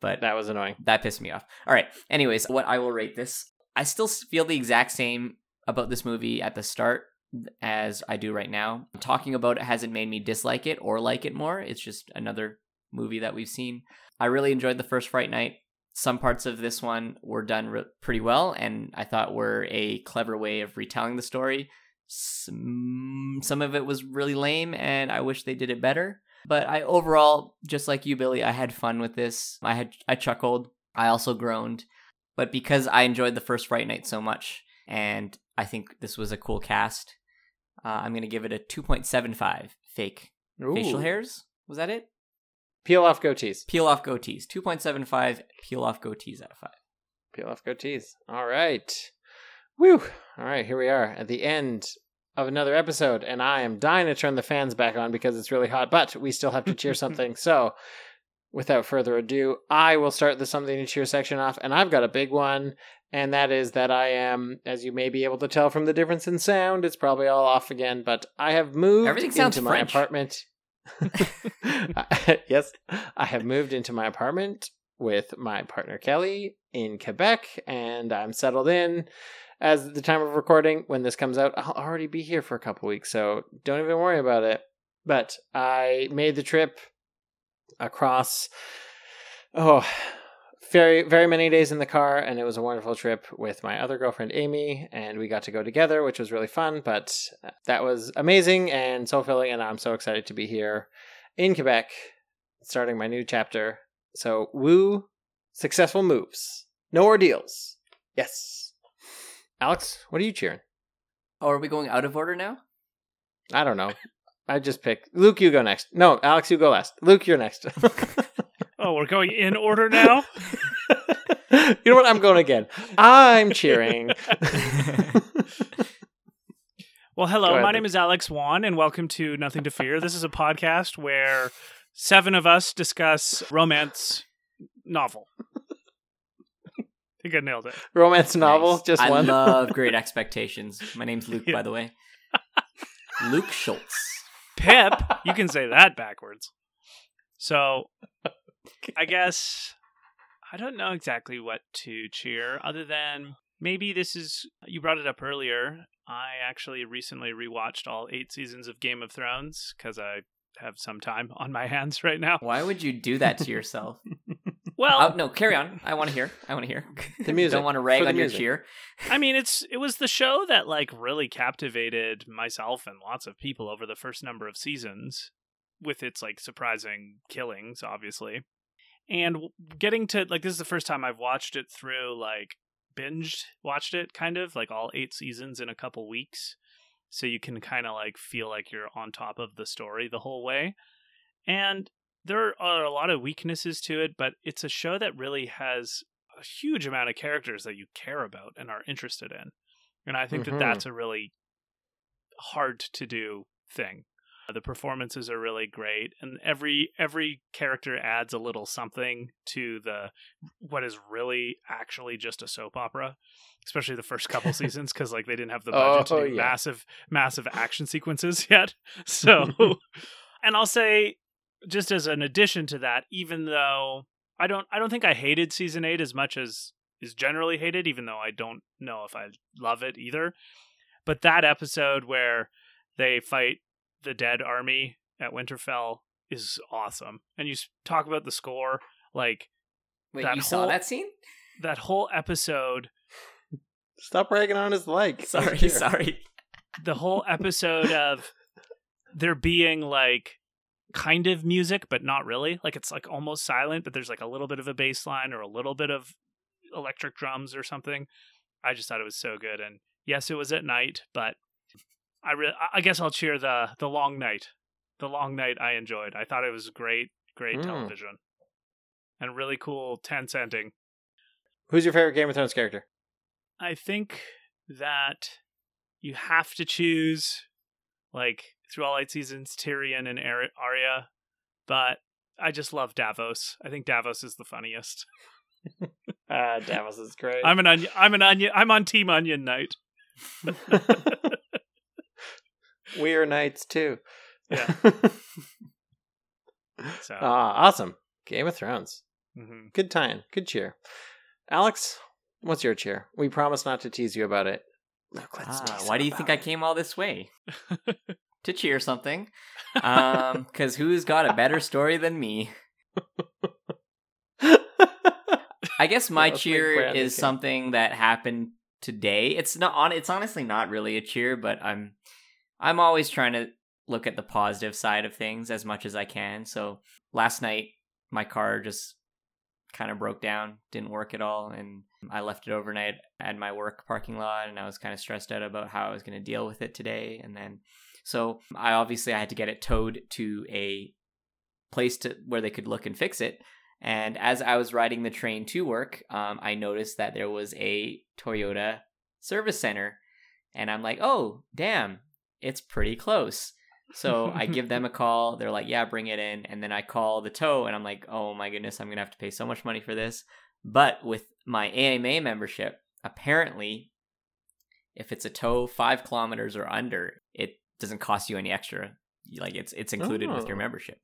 but That was annoying. that pissed me off. All right. Anyways, what I will rate this, I still feel the exact same about this movie at the start as I do right now. Talking about it hasn't made me dislike it or like it more. It's just another movie that we've seen. I really enjoyed the first Fright Night. Some parts of this one were done re- pretty well, and I thought were a clever way of retelling the story. Some, some of it was really lame, and I wish they did it better. But I overall, just like you, Billy, I had fun with this. I had I chuckled. I also groaned. But because I enjoyed the first Fright Night so much, and I think this was a cool cast, uh, I'm gonna give it a 2.75 fake facial hairs. Was that it? Peel off goatees. Peel off goatees. 2.75 peel off goatees out of five. Peel off goatees. All right. Woo. All right, here we are at the end of another episode, and I am dying to turn the fans back on because it's really hot, but we still have to cheer something. So, without further ado, I will start the something to cheer section off, and I've got a big one, and that is that I am, as you may be able to tell from the difference in sound, it's probably all off again, but I have moved Everything sounds into my French. apartment. yes, I have moved into my apartment with my partner Kelly in Quebec, and I'm settled in. As the time of recording, when this comes out, I'll already be here for a couple weeks, so don't even worry about it. But I made the trip across, oh, very very many days in the car, and it was a wonderful trip with my other girlfriend Amy, and we got to go together, which was really fun. But uh, that was amazing and so filling, and I'm so excited to be here in Quebec, starting my new chapter. So woo, successful moves, no ordeals. Yes. Alex, what are you cheering? Oh, are we going out of order now? I don't know. I just picked Luke. You go next. No, Alex, you go last. Luke, you're next. Oh, we're going in order now? you know what? I'm going again. I'm cheering. Well, hello. ahead, My name is Alex Wan, and welcome to Nothing to Fear. This is a podcast where seven of us discuss romance novel. I think I nailed it. Romance novel, Nice. just I one. love Great Expectations. My name's Luke, Yeah. by the way. Luke Schultz. Pip, you can say that backwards. So, I guess I don't know exactly what to cheer other than maybe this is you brought it up earlier. I actually recently rewatched all 8 seasons of Game of Thrones cuz I have some time on my hands right now. Why would you do that to yourself? Well, Oh, no, carry on. I want to hear. I want to hear. The music. Don't want to rag For the on your cheer. I mean, it's it was the show that like really captivated myself and lots of people over the first number of seasons, with its like surprising killings, obviously, and getting to like this is the first time I've watched it through like binged watched it kind of like all eight seasons in a couple weeks, so you can kind of like feel like you're on top of the story the whole way, and there are a lot of weaknesses to it, but it's a show that really has a huge amount of characters that you care about and are interested in. And I think Mhm. that that's a really hard to do thing. Uh, the performances are really great and every every character adds a little something to the what is really actually just a soap opera, especially the first couple seasons cuz like they didn't have the budget Oh, to do yeah. massive massive action sequences yet. So and I'll say just as an addition to that even though I don't I don't think I hated season 8 as much as is generally hated even though I don't know if I love it either. But that episode where they fight the dead army at Winterfell is awesome. And you talk about the score, like Wait, that you saw that scene? that whole episode Stop ragging on his like. Sorry, Cheer. sorry. the whole episode of there being like kind of music but not really like it's like almost silent but there's like a little bit of a bass line or a little bit of electric drums or something i just thought it was so good and yes it was at night but i re- I- i guess i'll cheer the the long night the long night i enjoyed i thought it was great great Mm. television and really cool tense ending. Who's your favorite Game of Thrones character? I think that you have to choose, like through all eight seasons, Tyrion and Ar- Arya, but I just love Davos. I think Davos is the funniest. Ah, Davos is great. I'm an onion. I'm an onion. I'm on Team Onion Knight. we are knights too. Yeah. So Ah, awesome. Game of Thrones. mhm. Good time. Good cheer. Alex, what's your cheer? We promise not to tease you about it. Look, let's Ah, tease why do you think I came all this way? to cheer something. Um, because who's got a better story than me? I guess my Let's cheer is something that happened today. It's not on. It's honestly not really a cheer, but I'm I'm always trying to look at the positive side of things as much as I can. So last night my car just kind of broke down, didn't work at all, and I left it overnight at my work parking lot, and I was kind of stressed out about how I was going to deal with it today. And then, so I obviously I had to get it towed to a place to where they could look and fix it. And as I was riding the train to work, um, I noticed that there was a Toyota service center, and I'm like, oh, damn, it's pretty close. So I give them a call. They're like, yeah, bring it in. And then I call the tow, and I'm like, oh my goodness, I'm going to have to pay so much money for this. But with my AMA membership, apparently, if it's a tow five kilometers or under, it doesn't cost you any extra. Like it's it's included with your Oh. membership.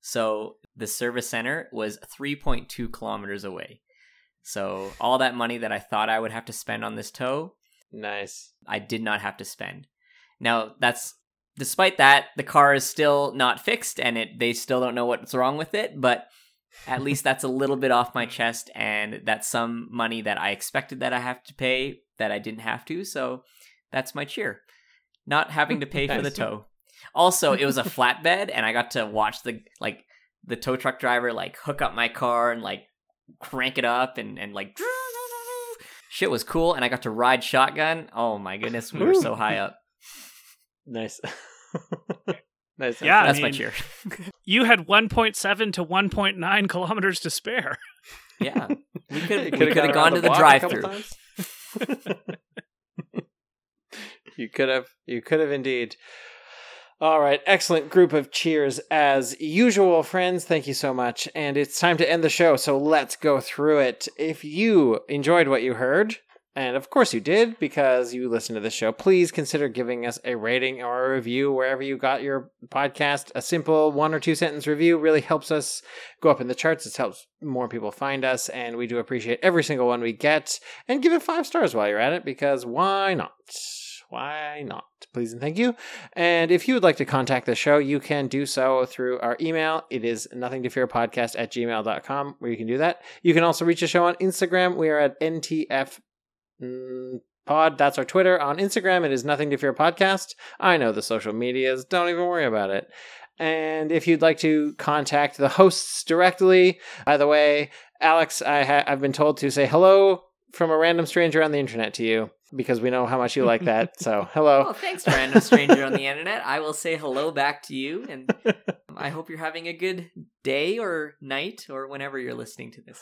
So the service center was 3.2 kilometers away. So all that money that I thought I would have to spend on this tow, Nice. I did not have to spend. Now that's despite that, the car is still not fixed and it they still don't know what's wrong with it, but at least that's a little bit off my chest and that's some money that I expected that I have to pay that I didn't have to, so that's my cheer. Not having to pay for the tow. Also, it was a flatbed and I got to watch the like the tow truck driver like hook up my car and like crank it up and and like shit was cool and I got to ride shotgun. Oh my goodness, we were so high up. Nice. nice. Yeah, I That's my mean- cheer. you had 1.7 to 1.9 kilometers to spare. Yeah. We could coulda could got have around gone to the block a drive-through. you could have. You could have indeed. All right, excellent group of cheers as usual, friends. Thank you so much. And it's time to end the show, so let's go through it. If you enjoyed what you heard, and of course you did because you listened to the show, please consider giving us a rating or a review wherever you got your podcast. A simple one or two sentence review really helps us go up in the charts. It helps more people find us, and we do appreciate every single one we get. And give it five stars while you're at it because why not? Why not? Please and thank you. And if you would like to contact the show, you can do so through our email. It is nothing to fear podcast at gmail.com, where you can do that. You can also reach the show on Instagram. We are at NTF mm, Pod. That's our Twitter. On Instagram, it is nothing to fear podcast. I know the social medias. Don't even worry about it. And if you'd like to contact the hosts directly, by the way, Alex, I ha- I've been told to say hello from a random stranger on the internet to you because we know how much you like that. So, hello. Oh, thanks, random stranger on the internet. I will say hello back to you, and I hope you're having a good day or night or whenever you're listening to this.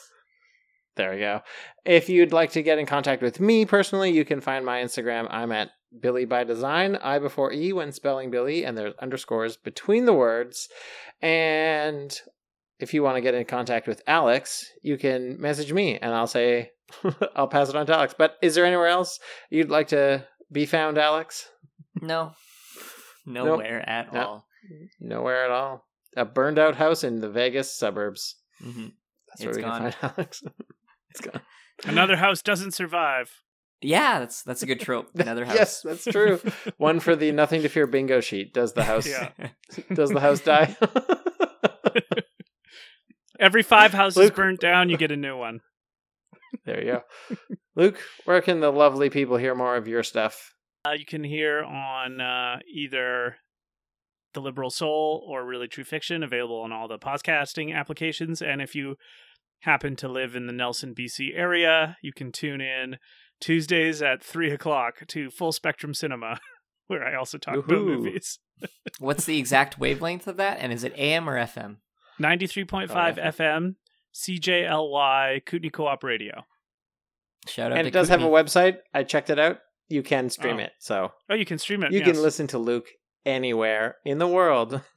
There we go. If you'd like to get in contact with me personally, you can find my Instagram. I'm at Billy by Design, I before E when spelling Billy, and there's underscores between the words. And if you want to get in contact with Alex, you can message me and I'll say, I'll pass it on to Alex. But is there anywhere else you'd like to be found, Alex? No, nowhere at No. all. Nowhere at all. A burned out house in the Vegas suburbs. hmm That's where we gone. can find Alex. It's gone. Another house doesn't survive. Yeah, that's that's a good trope. Another house. Yes, that's true. One for the nothing to fear bingo sheet. Does the house Yeah. does the house die? Every five houses Luke- burnt down, you get a new one. there you go. Luke, where can the lovely people hear more of your stuff? Uh, you can hear on uh, either The Liberal Soul or Really True Fiction, available on all the podcasting applications. And if you happen to live in the Nelson, BC area, you can tune in Tuesdays at 3 o'clock to Full Spectrum Cinema, where I also talk about movies. What's the exact wavelength of that? And is it AM or FM? 93.5 Oh, FM. FM, CJLY, Kootenay Co-op Radio. Shout out And to it does have a website. I checked it out. You can stream Oh. it. So Oh, you can stream it. you yes. can listen to Luke anywhere in the world.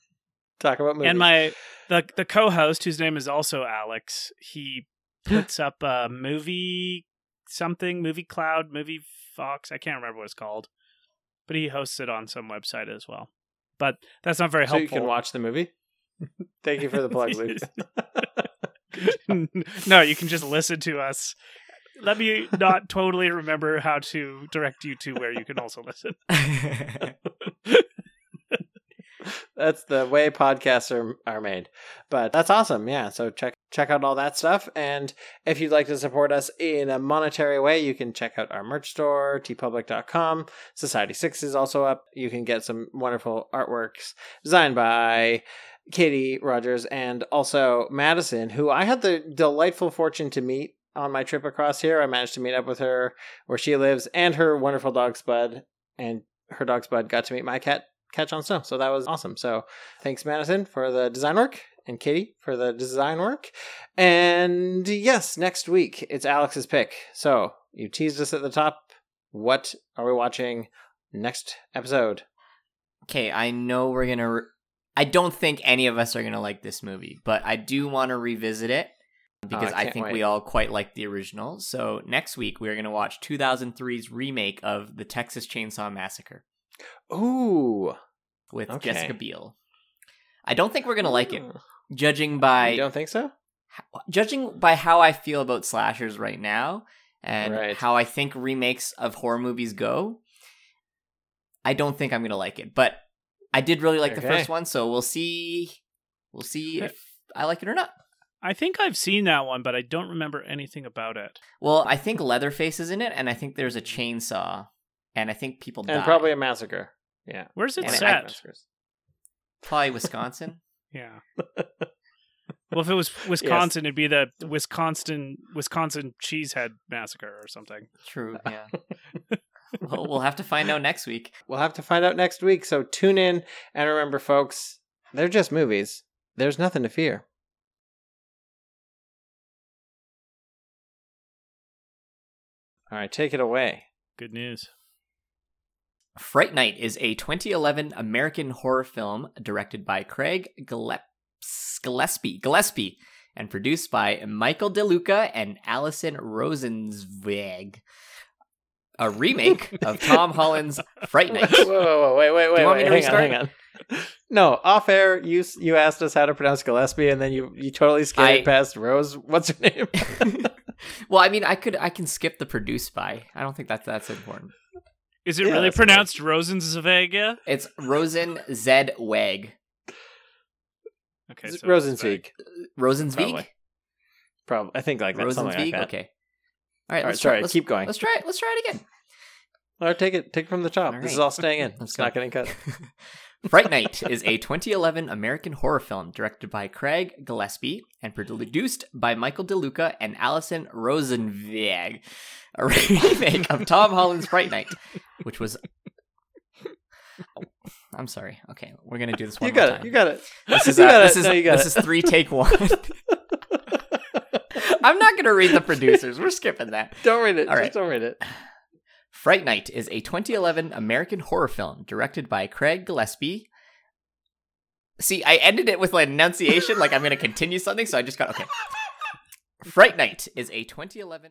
Talk about movies. And my the the co-host, whose name is also Alex, he puts up a movie something, movie cloud, movie fox. I can't remember what it's called, but he hosts it on some website as well. But that's not very so you can watch the movie. Thank you for the plug, Luke. no, you can just listen to us. Let me not totally remember how to direct you to where you can also listen. that's the way podcasts are, are made. But that's awesome. Yeah. So check check out all that stuff. And if you'd like to support us in a monetary way, you can check out our merch store, teepublic.com. Society 6 is also up. You can get some wonderful artworks designed by Katie Rogers and also Madison, who I had the delightful fortune to meet on my trip across here. I managed to meet up with her where she lives and her wonderful dog Spud. And her dog Spud got to meet my cat Catch on Snow. So that was awesome. So thanks, Madison, for the design work and Katie for the design work. And yes, next week it's Alex's pick. So you teased us at the top. What are we watching next episode? Okay, I know we're gonna. Re- I don't think any of us are gonna like this movie, but I do want to revisit it because ah, I I, think wait. we all quite like the original. So next week we're gonna watch 2003's remake of the Texas Chainsaw Massacre Ooh. with Okay. Jessica Biel. I don't think we're gonna like it, judging by You don't think so? judging by how I feel about slashers right now and Right. how I think remakes of horror movies go, I don't think I'm gonna like it. But I did really like the first one, so we'll see. We'll see if I like it or not. I think I've seen that one, but I don't remember anything about it. Well, I think Leatherface is in it, and I think there's a chainsaw, and I think people die. And probably a massacre. Yeah. Where's it And I- set? Massacres. probably Wisconsin. Yeah. well, if it was Wisconsin, it'd be the Wisconsin Wisconsin Cheesehead Massacre or something. True. Yeah. well, we'll have to find out next week. We'll have to find out next week. So tune in and remember, folks, they're just movies. There's nothing to fear. All right, take it away. Good news. Fright Night is a 2011 American horror film directed by Craig Gillespie, Gillespie and produced by Michael DeLuca and Alison Rosenzweig. A remake of Tom Holland's Fright Night. Whoa, whoa, whoa, wait, wait, wait, want me wait. to Hang on, restart? hang on. No, off air, you you asked us how to pronounce Gillespie, and then you you totally skated I- past Rose. What's her name? well, I mean, I could I can skip the produced by. I don't think that's that's important. Is it Yeah, really that's okay. pronounced Rosenzweig? It's Rosen Zedweg. Okay, Is it so Rosenzweig. Rosenzweig. Probably. Probably, I think like that. Something like Rosenzweig. that. Okay. All right. All right, let's try- sorry. let's- keep going. Let's try it. Let's try it again. All right, take it. Take it from the top. All This is all staying in. Let's it's go. not getting cut. Fright Night is a 2011 American horror film directed by Craig Gillespie and produced by Michael DeLuca and Alison Rosenweg. A remake of Tom Holland's Fright Night, which was. Oh, I'm sorry. Okay, we're gonna do this one you more got time. it. You got it. This is You uh, got this it. is No, you got this it. is three take one. I'm not gonna read the producers. We're skipping that. Don't read it. All Just right. don't read it. Fright Night is a 2011 American horror film directed by Craig Gillespie. See, I ended it with an enunciation like I'm going to continue something, so I just got okay. Fright Night is a 2011